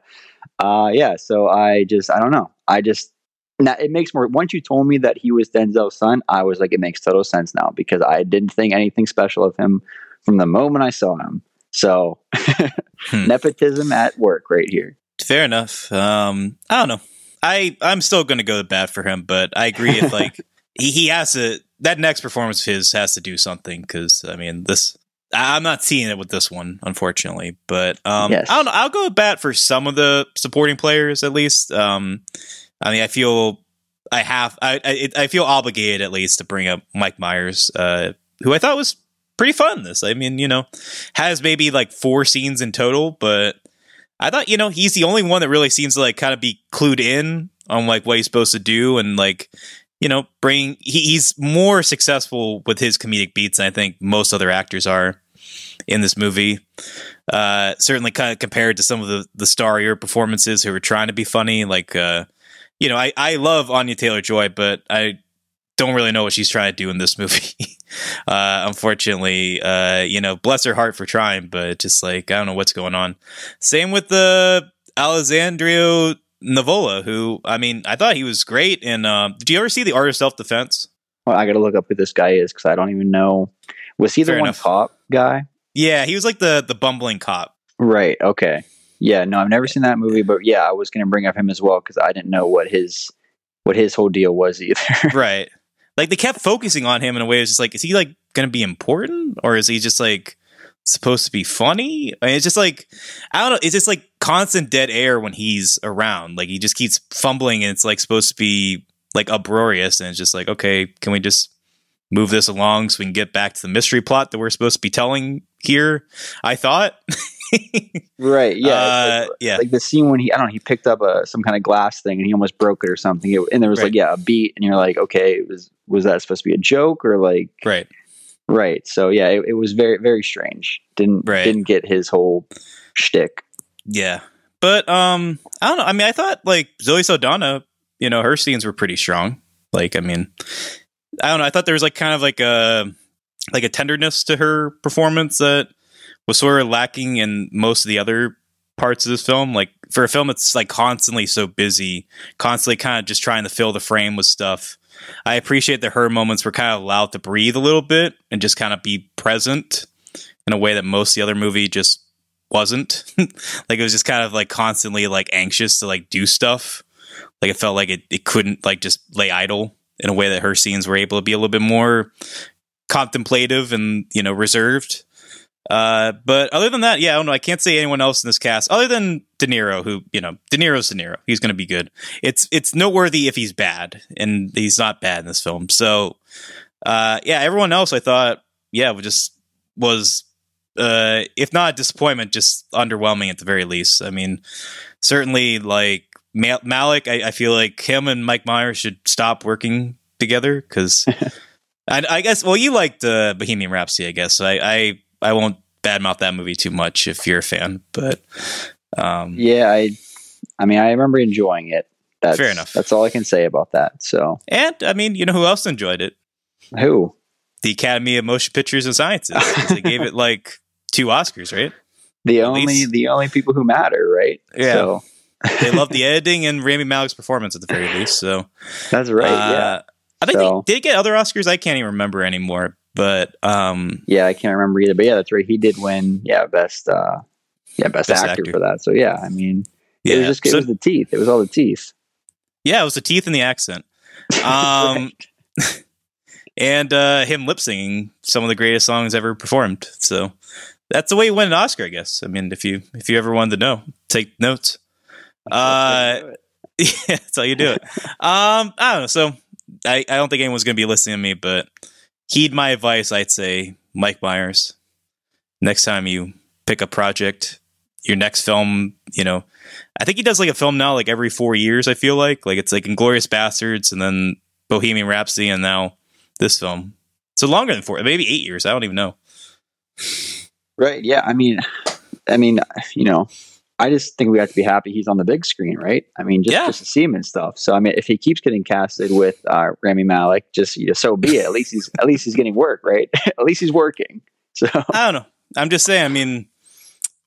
uh, yeah. So I just I don't know. I just now it makes more. Once you told me that he was Denzel's son, I was like, it makes total sense now because I didn't think anything special of him from the moment I saw him. So hmm. nepotism at work right here. Fair enough. Um, I don't know. I I'm still going to go to bat for him, but I agree if like he he has to that next performance of his has to do something because I mean this I'm not seeing it with this one, unfortunately. But um, yes. I don't know. I'll go bat for some of the supporting players at least. Um, I mean, I feel I have I, I, I feel obligated at least to bring up Mike Myers, uh, who I thought was pretty fun. This, I mean, you know, has maybe like four scenes in total, but I thought you know he's the only one that really seems to like kind of be clued in on like what he's supposed to do and like you know, bring he, he's more successful with his comedic beats than I think most other actors are in this movie. Uh, certainly, kind of compared to some of the the starrier performances who were trying to be funny. Like, uh, you know, I I love Anya Taylor Joy, but I don't really know what she's trying to do in this movie. uh, unfortunately, uh, you know, bless her heart for trying, but just like I don't know what's going on. Same with the Alessandro Nivola, who I mean, I thought he was great. And uh, did you ever see the Art of Self Defense? Well, I got to look up who this guy is because I don't even know. Was he the Fair one enough. cop guy? Yeah, he was like the the bumbling cop. Right. Okay. Yeah. No, I've never seen that movie, but yeah, I was going to bring up him as well because I didn't know what his what his whole deal was either. right. Like they kept focusing on him in a way. It's just like, is he like going to be important, or is he just like supposed to be funny. I mean, it's just like I don't know. It's just like constant dead air when he's around. Like he just keeps fumbling, and it's like supposed to be like uproarious, and it's just like, okay, can we just move this along so we can get back to the mystery plot that we're supposed to be telling here? I thought. right. Yeah. Uh, like, yeah. Like the scene when he, I don't know, he picked up a some kind of glass thing and he almost broke it or something. It- and there was Right. like, yeah, a beat, and you're like, okay, was was that supposed to be a joke or like, right. right? So yeah, it, it was very very strange. Didn't Right. didn't get his whole shtick. Yeah. But um I don't know. I mean, I thought like Zoe Saldana, you know, her scenes were pretty strong. Like, I mean, I don't know. I thought there was like kind of like a like a tenderness to her performance that was sort of lacking in most of the other parts of this film. Like for a film that's like constantly so busy, constantly kind of just trying to fill the frame with stuff. I appreciate that her moments were kind of allowed to breathe a little bit and just kind of be present in a way that most the other movie just wasn't. like it was just kind of like constantly like anxious to like do stuff. Like it felt like it, it couldn't like just lay idle in a way that her scenes were able to be a little bit more contemplative and you know reserved. Uh, but other than that, yeah, I don't know. I can't say anyone else in this cast other than De Niro, who you know, De Niro's De Niro. He's going to be good. It's it's noteworthy if he's bad, and he's not bad in this film. So, uh, yeah, everyone else I thought, yeah, just was uh, if not a disappointment, just underwhelming at the very least. I mean, certainly like Ma- Malek, I, I feel like him and Mike Myers should stop working together because I, I guess. Well, you liked uh, Bohemian Rhapsody, I guess. So I, I I won't badmouth that movie too much if you're a fan, but um, Yeah, I I mean I remember enjoying it. That's, Fair enough. That's all I can say about that. So and I mean, you know who else enjoyed it? who? The Academy of Motion Pictures and Sciences. they gave it like two Oscars, right? The At only least- the only people who matter, right? Yeah. So, They love the editing and Rami Malek's performance at the very least. So that's right. yeah. Uh, I think So- they did get other Oscars. I can't even remember anymore. But um, Yeah, I can't remember either, but yeah, that's right. He did win. Yeah, best. uh Yeah, best, Best actor, actor. for that. So yeah, I mean, yeah, it was just it So- was the teeth. It was all the teeth. yeah, it was the teeth and the accent, um, and uh, him lip singing some of the greatest songs ever performed. So that's the way you win an Oscar, I guess. I mean, if you if you ever wanted to know, take notes. Uh, yeah, that's how you do it. Um, I don't know. So I, I don't think anyone's going to be listening to me, but heed my advice. I'd say Mike Myers. Next time you pick a project, your next film, you know, I think he does like a film now, like every four years. I feel like like it's like Inglourious Basterds, and then Bohemian Rhapsody, and now this film. So longer than four, maybe eight years. I don't even know. right. Yeah. I mean, I mean, you know, I just think we have to be happy he's on the big screen, right? I mean, just Yeah. just to see him and stuff. So I mean, if he keeps getting casted with uh, Rami Malek, just you know, so be it. At least he's at least he's getting work, right? at least he's working. So I don't know. I'm just saying. I mean,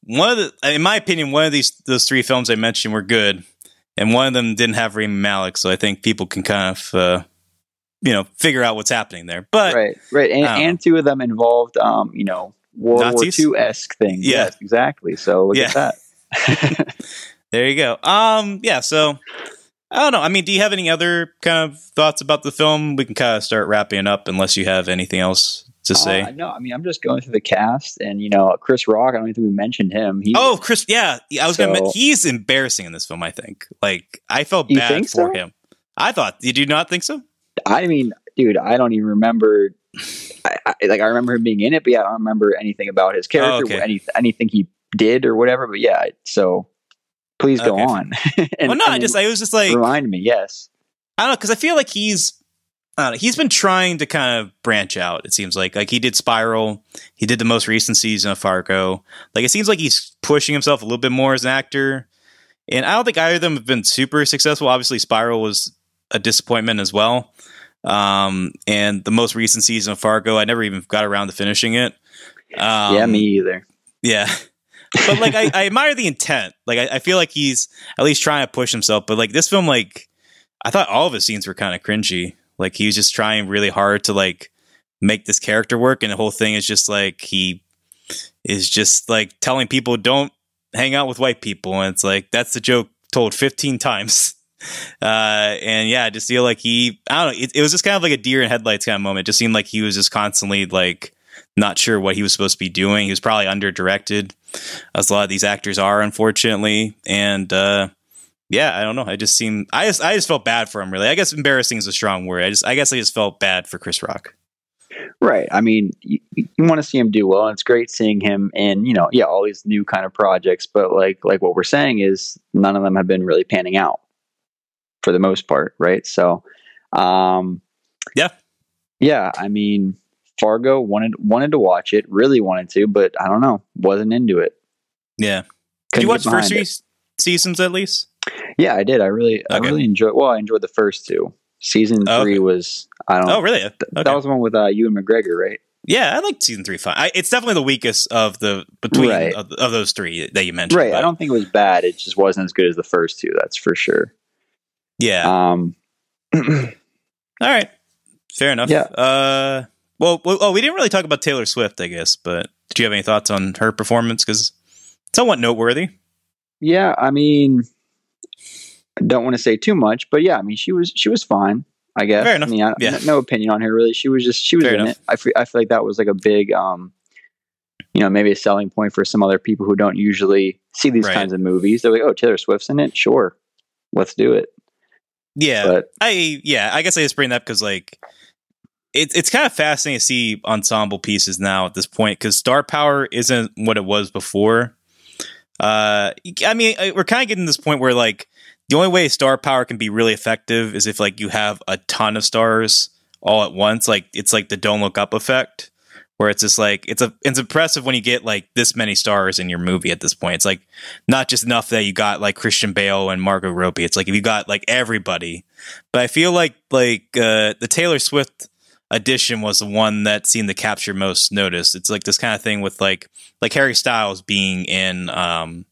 one of the, in my opinion, one of these those three films I mentioned were good, and one of them didn't have Rami Malek, so I think people can kind of, uh, you know, figure out what's happening there. But right, right, and, don't and two of them involved, um, you know, World Nazis? War II esque things. Yeah. Yes, exactly. So look Yeah. at that. there you go. Um, yeah. So I don't know. I mean, do you have any other kind of thoughts about the film? We can kind of start wrapping up, unless you have anything else to say. Uh, no, I mean I'm just going through the cast, and you know Chris Rock. I don't think we mentioned him. He, Oh, Chris. Yeah, I was gonna. He's embarrassing in this film. I think. Like, I felt bad for so? him. I thought. Did you not think so? I mean, dude, I don't even remember. I, I, like I remember him being in it, but yeah, I don't remember anything about his character, Oh, okay. or any, anything he did or whatever. But yeah, so please go Okay. on. and, well, no. I just. I was just like. remind me. Yes, I don't know because I feel like he's. I don't know. He's been trying to kind of branch out. It seems like like he did Spiral. He did the most recent season of Fargo. Like it seems like he's pushing himself a little bit more as an actor. And I don't think either of them have been super successful. Obviously, Spiral was a disappointment as well. Um, and the most recent season of Fargo, I never even got around to finishing it. Um, yeah, me either. yeah. But like I, I admire the intent. Like I, I feel like he's at least trying to push himself. But like this film, like I thought all of his scenes were kind of cringy. Like he was just trying really hard to like make this character work, and the whole thing is just like he is just like telling people don't hang out with white people, and it's like that's the joke told fifteen times. Uh, and yeah, I just feel like he, I don't know, it, it was just kind of like a deer in headlights kind of moment. It just seemed like he was just constantly like not sure what he was supposed to be doing. He was probably under directed, as a lot of these actors are, unfortunately. And uh, yeah, I don't know. I just seem I just I just felt bad for him. Really, I guess embarrassing is a strong word. I just I guess I just felt bad for Chris Rock. Right. I mean, you, you want to see him do well. And it's great seeing him in, you know, yeah, all these new kind of projects. But like, like what we're saying is, none of them have been really panning out for the most part, right? So, um, yeah, yeah. I mean, Fargo wanted wanted to watch it, really wanted to, but I don't know, wasn't into it. Yeah. Did you watch the first three seasons at least? Yeah, I did. I really, okay. I really enjoyed. Well, I enjoyed the first two. Season oh, three okay. was I don't. Oh, really? Okay. That was the one with uh, Ewan McGregor, right? Yeah, I liked season three fine. I, it's definitely the weakest of the between right. of, of, those three that you mentioned. Right. But. I don't think it was bad. It just wasn't as good as the first two. That's for sure. Yeah. Um. All right. Fair enough. Yeah. Uh. Well, well, oh, we didn't really talk about Taylor Swift, I guess. But did you have any thoughts on her performance? Because somewhat noteworthy. Yeah, I mean, I don't want to say too much, but yeah, I mean, she was she was fine. I guess. Fair enough. I mean, I, yeah. no opinion on her really. She was just she was Fair in enough. it. I feel, I feel like that was like a big, um, you know, maybe a selling point for some other people who don't usually see these right. kinds of movies. They're like, oh, Taylor Swift's in it. Sure, let's do it. Yeah, but, I yeah, I guess I just bring that because like it's it's kind of fascinating to see ensemble pieces now at this point because star power isn't what it was before. Uh, I mean, we're kind of getting to this point where like the only way star power can be really effective is if like you have a ton of stars all at once. Like it's like the don't look up effect, where it's just like it's a it's impressive when you get like this many stars in your movie at this point. It's like not just enough that you got like Christian Bale and Margot Robbie. It's like if you got like everybody. But I feel like like uh, the Taylor Swift edition was the one that seemed to capture most notice. It's like this kind of thing with like like Harry Styles being in um,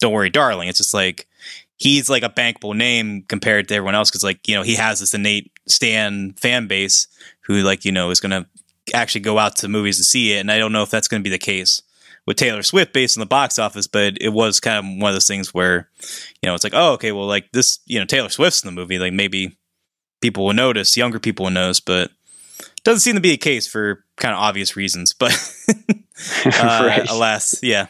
Don't Worry Darling. It's just like he's like a bankable name compared to everyone else because like you know he has this innate stan fan base who like you know is to actually go out to movies to see it and i don't know if that's going to be the case with taylor swift based on the box office but it was kind of one of those things where you know it's like oh okay well like this you know taylor swift's in the movie like maybe people will notice younger people will notice but doesn't seem to be a case for kind of obvious reasons but uh, alas yeah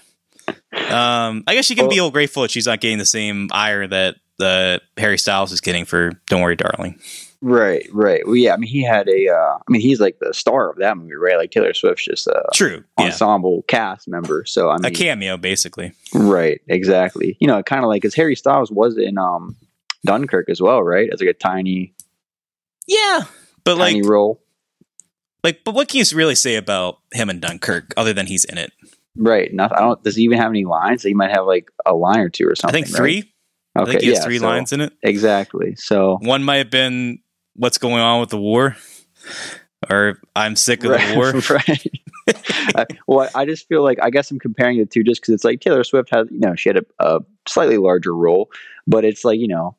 um, I guess she can well, be grateful that she's not getting the same ire that the Harry Styles is getting for "Don't Worry, Darling." Right, right. Well, yeah. I mean, he had a. Uh, I mean, he's like the star of that movie, right? Like Taylor Swift's just a true ensemble yeah. cast member. So I mean, a cameo, basically. Right. Exactly. You know, kind of like as Harry Styles was in um, Dunkirk as well, right? As like a tiny. Yeah, but tiny like role. Like, but what can you really say about him and Dunkirk other than he's in it? Right. Nothing. I don't. Does he even have any lines? He might have like a line or two or something. I think three. Right? Okay. I think he has yeah, three so, lines in it. Exactly. So one might have been what's going on with the war, or I'm sick of right, the war. right. well, I just feel like I guess I'm comparing the two just because it's like Taylor Swift had, you know, she had a, a slightly larger role, but it's like you know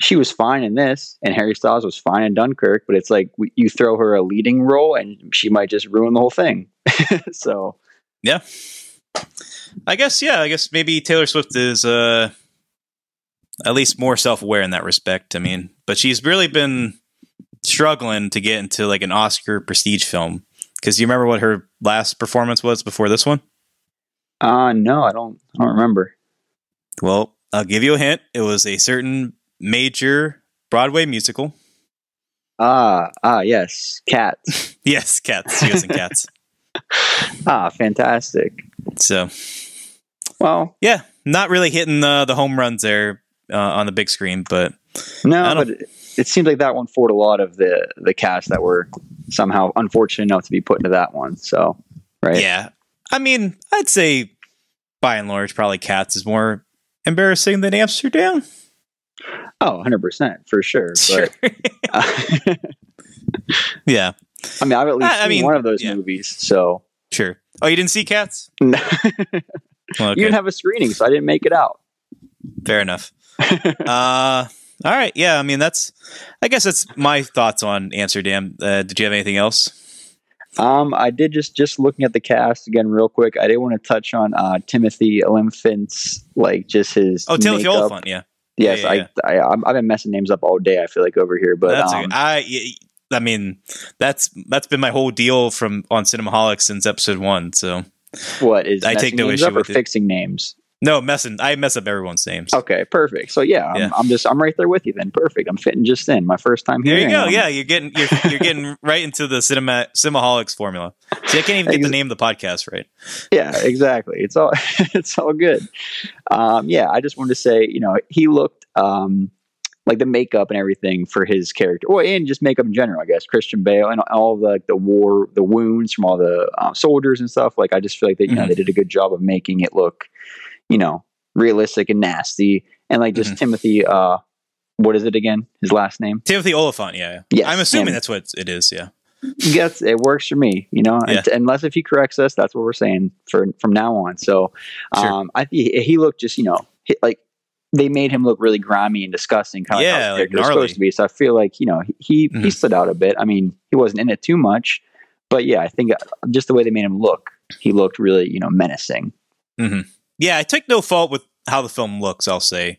she was fine in this, and Harry Styles was fine in Dunkirk. But it's like you throw her a leading role, and she might just ruin the whole thing. so yeah. I guess yeah, I guess maybe Taylor Swift is uh at least more self-aware in that respect. I mean, but she's really been struggling to get into like an Oscar prestige film. Cuz you remember what her last performance was before this one? Uh no, I don't I don't remember. Well, I'll give you a hint. It was a certain major Broadway musical. Ah, ah, yes, Cats. yes, Cats. She was in Cats. ah, fantastic. So, well, yeah, not really hitting the the home runs there uh, on the big screen, but no, but it, it seems like that one fought a lot of the the cast that were somehow unfortunate enough to be put into that one. So, right? Yeah, I mean, I'd say by and large, probably Cats is more embarrassing than Amsterdam. Oh, 100% for sure. sure. But, uh, yeah. I mean, I've at least I, seen I mean, one of those yeah. movies, so sure. Oh, you didn't see Cats? No. well, okay. You didn't have a screening, so I didn't make it out. Fair enough. uh, all right. Yeah. I mean, that's. I guess that's my thoughts on Amsterdam. Uh, did you have anything else? Um, I did just just looking at the cast again real quick. I did want to touch on uh, Timothy Olyphant's like just his. Oh, Timothy Olyphant, yeah. Yes, yeah, yeah, I, I, I have been messing names up all day. I feel like over here, but that's um, I I mean, that's that's been my whole deal from on Cinemaholics since episode one. So What is I take no issue with it. fixing names? No messing. I mess up everyone's names. Okay, perfect. So yeah, I'm, Yeah. I'm just I'm right there with you then. Perfect. I'm fitting just in. My first time here. There here. you go. I'm- Yeah, you're getting you're, you're getting right into the cinema Cinemaholics formula. See, I can't even get the name of the podcast right. yeah, exactly. It's all it's all good. Um, yeah, I just wanted to say, you know, he looked um, like the makeup and everything for his character, well, and just makeup in general, I guess. Christian Bale and all the like, the war, the wounds from all the uh, soldiers and stuff. Like, I just feel like that you know Mhm. they did a good job of making it look, you know, realistic and nasty, and like just Mhm. Timothy. Uh, what is it again? His last name? Timothy Olyphant. Yeah, yeah. I'm assuming him. that's what it is. Yeah. Yes, it works for me. You know, Yeah. And- unless if he corrects us, that's what we're saying for from now on. So, Sure. um, I he, he looked just you know he, like they made him look really grimy and disgusting, kind of Yeah, like gnarly. supposed to be. So I feel like you know he he, he Mhm. stood out a bit. I mean, he wasn't in it too much, but yeah, I think uh, just the way they made him look, he looked really you know menacing. Yeah, I take no fault with how the film looks. I'll say,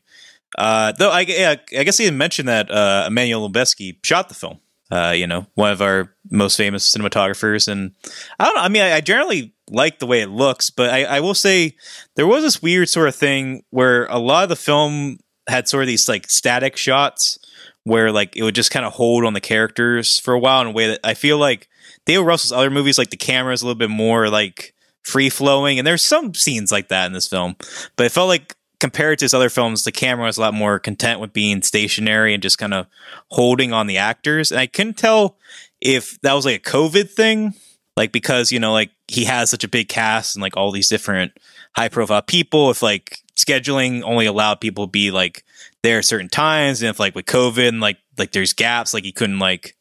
uh, though I, yeah, I guess he didn't mention that uh, Emmanuel Lubezki shot the film. Uh, you know, one of our most famous cinematographers, and I don't know. I mean, I, I generally like the way it looks, but I, I will say there was this weird sort of thing where a lot of the film had sort of these like static shots where like it would just kind of hold on the characters for a while in a way that I feel like David Russell's other movies, like the camera is a little bit more like free flowing, and there's some scenes like that in this film, but it felt like compared to his other films, the camera was a lot more content with being stationary and just kind of holding on the actors, and I couldn't tell if that was like a COVID thing, like because you know like he has such a big cast and like all these different high profile people, if like scheduling only allowed people to be like there at certain times, and if like with COVID and like like there's gaps, like he couldn't like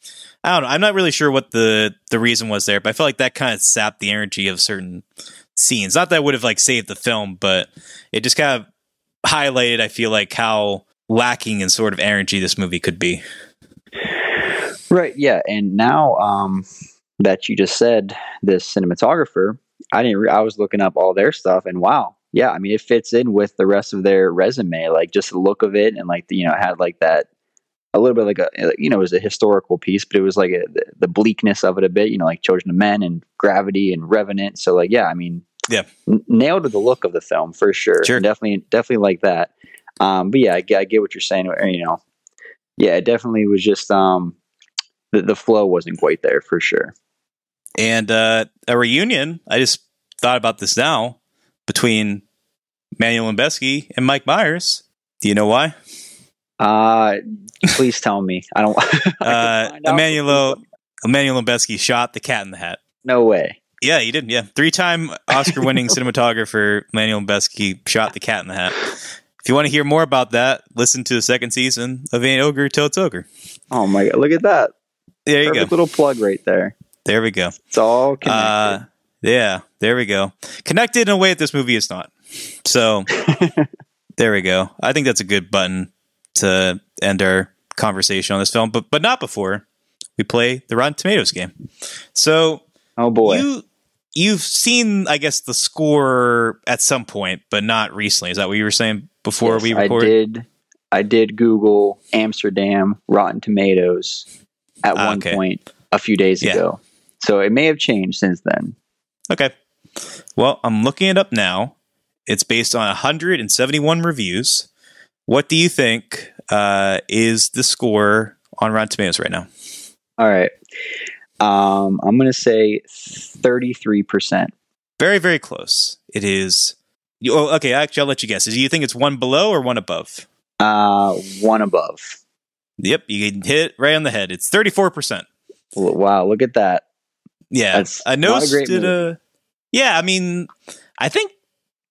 I don't know. I'm not really sure what the the reason was there, but I felt like that kind of sapped the energy of certain scenes. Not that would have like saved the film, but it just kind of highlighted. I feel like how lacking in sort of energy this movie could be. Right. Yeah. And now um, that you just said this cinematographer, I didn't. Re- I was looking up all their stuff, and wow, yeah. I mean, it fits in with the rest of their resume. Like just the look of it, and like the, you know, it had like that a little bit like a you know, it was a historical piece, but it was like a, the, bleakness of it a bit. You know, like Children of Men and Gravity and Revenant. So like, yeah, I mean, Yeah. n- nailed the look of the film for sure. Sure. Definitely, definitely like that. Um, but yeah, I, get- I get what you're saying. You know, yeah, it definitely was just um, the, the flow wasn't quite there for sure. And uh, a reunion. I just thought about this now between Manuel Lembesky and Mike Myers. Do you know why? Uh, please tell me. I don't. I Uh, Emmanuel- but please tell me. Emmanuel Lembesky shot The Cat in the Hat. No way. Yeah, he did. Yeah, three-time Oscar-winning cinematographer Manuel Lembesky shot The Cat in the Hat. If you want to hear more about that, listen to the second season of Ain't Ogre Till It's Ogre. Oh my god! Look at that. There you go. little plug right there. There we go. It's all connected. Uh, yeah, there we go. Connected in a way that this movie is not. So there we go. I think that's a good button to end our conversation on this film, but but not before we play the Rotten Tomatoes game. So oh boy. you you've seen, I guess, the score at some point, but not recently. Is that what you were saying before Yes, we I recorded? did. I did Google Amsterdam Rotten Tomatoes at Ah, one okay. point a few days Yeah. ago. So it may have changed since then. Okay. Well, I'm looking it up now. It's based on 171 reviews. What do you think uh, is the score on Rotten Tomatoes right now? All right. Um, I'm going to say 33%. Very, very close. It is. You, oh, okay. Actually, I'll let you guess. Do you think it's one below or one above? Uh, one above. Yep, you can hit it right on the head. It's 34%. Wow, look at that. Yeah, That's I not a noticed great it. Uh, yeah, I mean, I think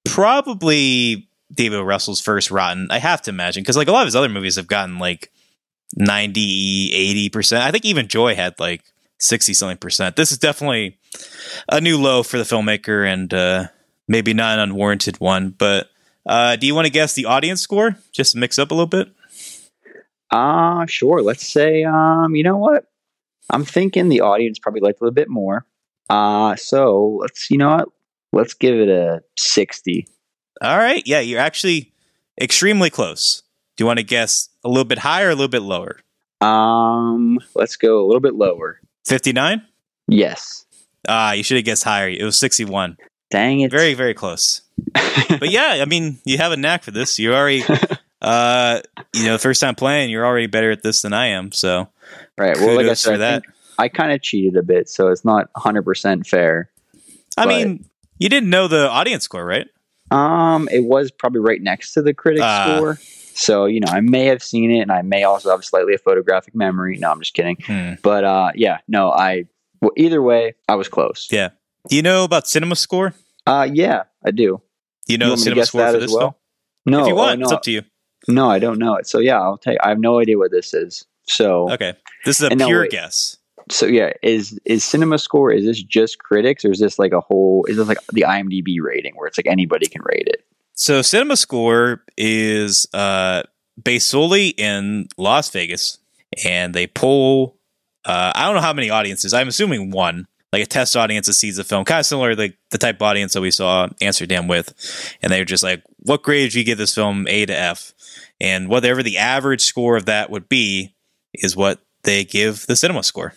probably David. Russell's first Rotten. I have to imagine because like a lot of his other movies have gotten like 90, 80 percent. I think even Joy had like sixty something percent. This is definitely a new low for the filmmaker and uh, maybe not an unwarranted one. But uh, do you want to guess the audience score? Just to mix up a little bit. Uh, sure. Let's say, um, you know what? I'm thinking the audience probably liked a little bit more. Uh, so let's, you know what? Let's give it a 60. All right, yeah, you're actually extremely close. Do you want to guess a little bit higher, or a little bit lower? Um, let's go a little bit lower. 59? Yes. Ah, you should have guessed higher. It was 61. Dang it. Very, very close. but yeah, I mean, you have a knack for this. You are already, uh, you know, first time playing, you're already better at this than I am. So, right. Well, like I said, for I, that. I kind of cheated a bit, so it's not 100% fair. I mean, you didn't know the audience score, right? Um, it was probably right next to the critic Ah. score. So, you know, I may have seen it and I may also have slightly a photographic memory. No, I'm just kidding. Hmm. But uh yeah, no, I well, either way, I was close. Yeah. Do you know about Cinema Score? Uh yeah, I do. Do you know me Cinema Score for this well? film? No, if you oh, want, no, it's up to you. no, I don't know it. So yeah, I'll tell you. I have no idea what this is. So Okay. This is a no, pure guess. So yeah, is is Cinema Score? Is this just critics, or is this like a whole? Is this like the IMDb rating where it's like anybody can rate it? So Cinema Score is uh, based solely in Las Vegas, and they pull. Uh, I don't know how many audiences. I'm assuming one, like a test audience that sees the film, kind of similar like the type of audience that we saw Answer Amsterdam with, and they're just like, "What grade did you give this film? A to F?" And whatever the average score of that would be, is what they give the cinema score.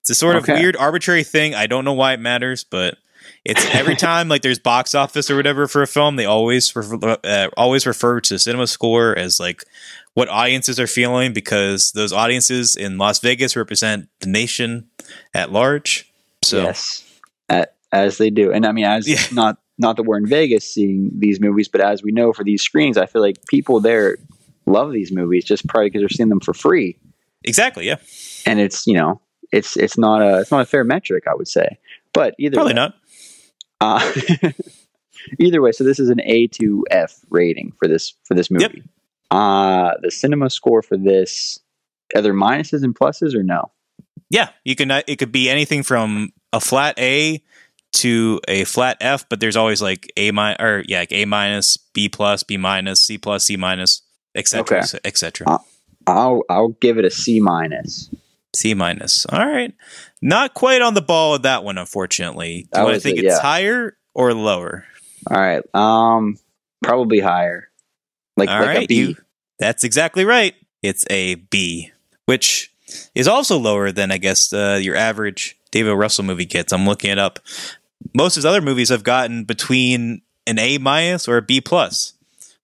It's a sort of Okay. weird, arbitrary thing. I don't know why it matters, but it's every time like there's box office or whatever for a film, they always refer, uh, always refer to cinema score as like what audiences are feeling because those audiences in Las Vegas represent the nation at large. So yes, as they do. And I mean, as Yeah. not not that we're in Vegas seeing these movies, but as we know for these screenings, I feel like people there love these movies just probably because they're seeing them for free, exactly, yeah, and it's you know it's it's not a it's not a fair metric, I would say. But either probably way, not. Uh, either way, so this is an A to F rating for this for this movie. Yep. Uh the cinema score for this are there minuses and pluses or no? Yeah, you can. uh, It could be anything from a flat A to a flat F, but there's always like A minus or yeah, like A minus, B plus, B minus, C plus, C minus, etc., Okay. etc. I'll I'll give it a C minus. C minus. All right, not quite on the ball with that one, unfortunately. Do That you want to think it, it's yeah. higher or lower? All right. Um probably higher. Like All like right, a B. you- That's exactly right. It's a B, which is also lower than I guess uh, your average David. Russell movie gets. I'm looking it up. Most of his other movies have gotten between an A minus or a B plus.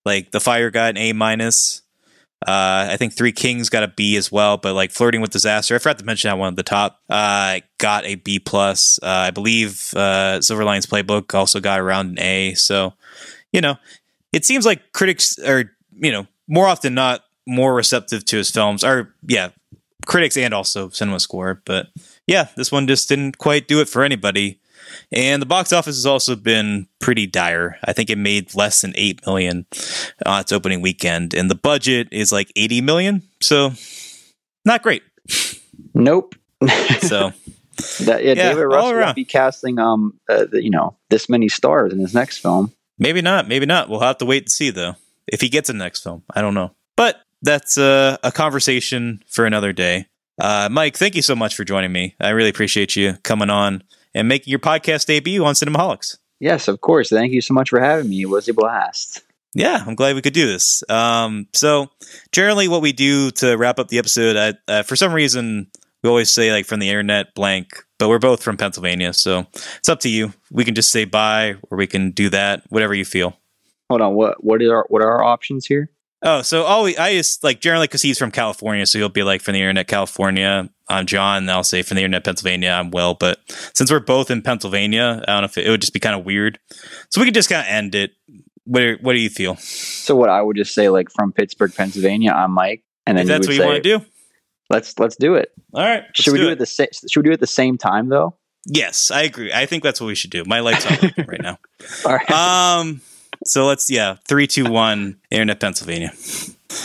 Like The Fighter got an A minus. Uh, I think Three Kings got a B as well, but like Flirting with Disaster, I forgot to mention that one at the top. Uh, got a B plus. Uh, I believe uh, Silver Linings Playbook also got around an A. So, you know, it seems like critics are, you know, more often not more receptive to his films. Or yeah, critics and also cinema score. But yeah, this one just didn't quite do it for anybody. And the box office has also been pretty dire. I think it made less than eight million on its opening weekend, and the budget is like eighty million. So not great. Nope. So that, yeah, Yeah, David Russell won't be casting um uh, you know this many stars in his next film. maybe not. Maybe not. We'll have to wait and see though. If he gets a next film, I don't know. But that's uh, a conversation for another day. Uh, Mike, thank you so much for joining me. I really appreciate you coming on and making your podcast debut on Cinemaholics. Yes, of course. Thank you so much for having me. It was a blast. Yeah, I'm glad we could do this. Um, so, generally, what we do to wrap up the episode, I, uh, for some reason, we always say like from the internet blank, but we're both from Pennsylvania, so it's up to you. We can just say bye, or we can do that, whatever you feel. Hold on. What what are our, what are our options here? Oh, so always I just like generally because he's from California, so he'll be like from the internet California. I'm Jon. And I'll say from the internet Pennsylvania. I'm Will. But since we're both in Pennsylvania, I don't know if it, it would just be kind of weird. So we could just kind of end it. What do, what do you feel? So what I would just say like from Pittsburgh, Pennsylvania. I'm Mike, and then If that's what you you want to do, let's let's do it. all right. should we do, it. the same? Should we do it at the same time though? Yes, I agree. I think that's what we should do. My light's working right now. All right. Um. So let's yeah, three, two, one. Internet Pennsylvania.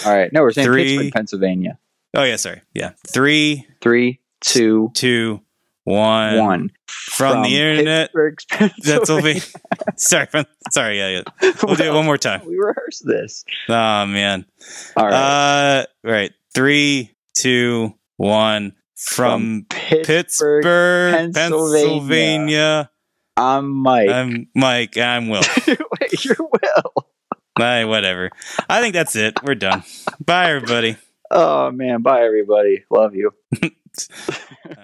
All right. No, we're saying three- Pittsburgh, Pennsylvania. Oh yeah, sorry. Yeah, three, Three, two, two, one. one. From, the internet Pittsburgh, Pennsylvania. sorry, from- sorry. Yeah, yeah. We'll do it one more time. We rehearsed this. Oh man. All right. Uh, right. Three, two, one. From, Pittsburgh, Pittsburgh, Pennsylvania. Pennsylvania. I'm Mike. I'm Mike. I'm Will. Wait, you're Will. Bye. Whatever. I think that's it. We're done. Bye, everybody. Oh man, bye everybody. Love you. Uh,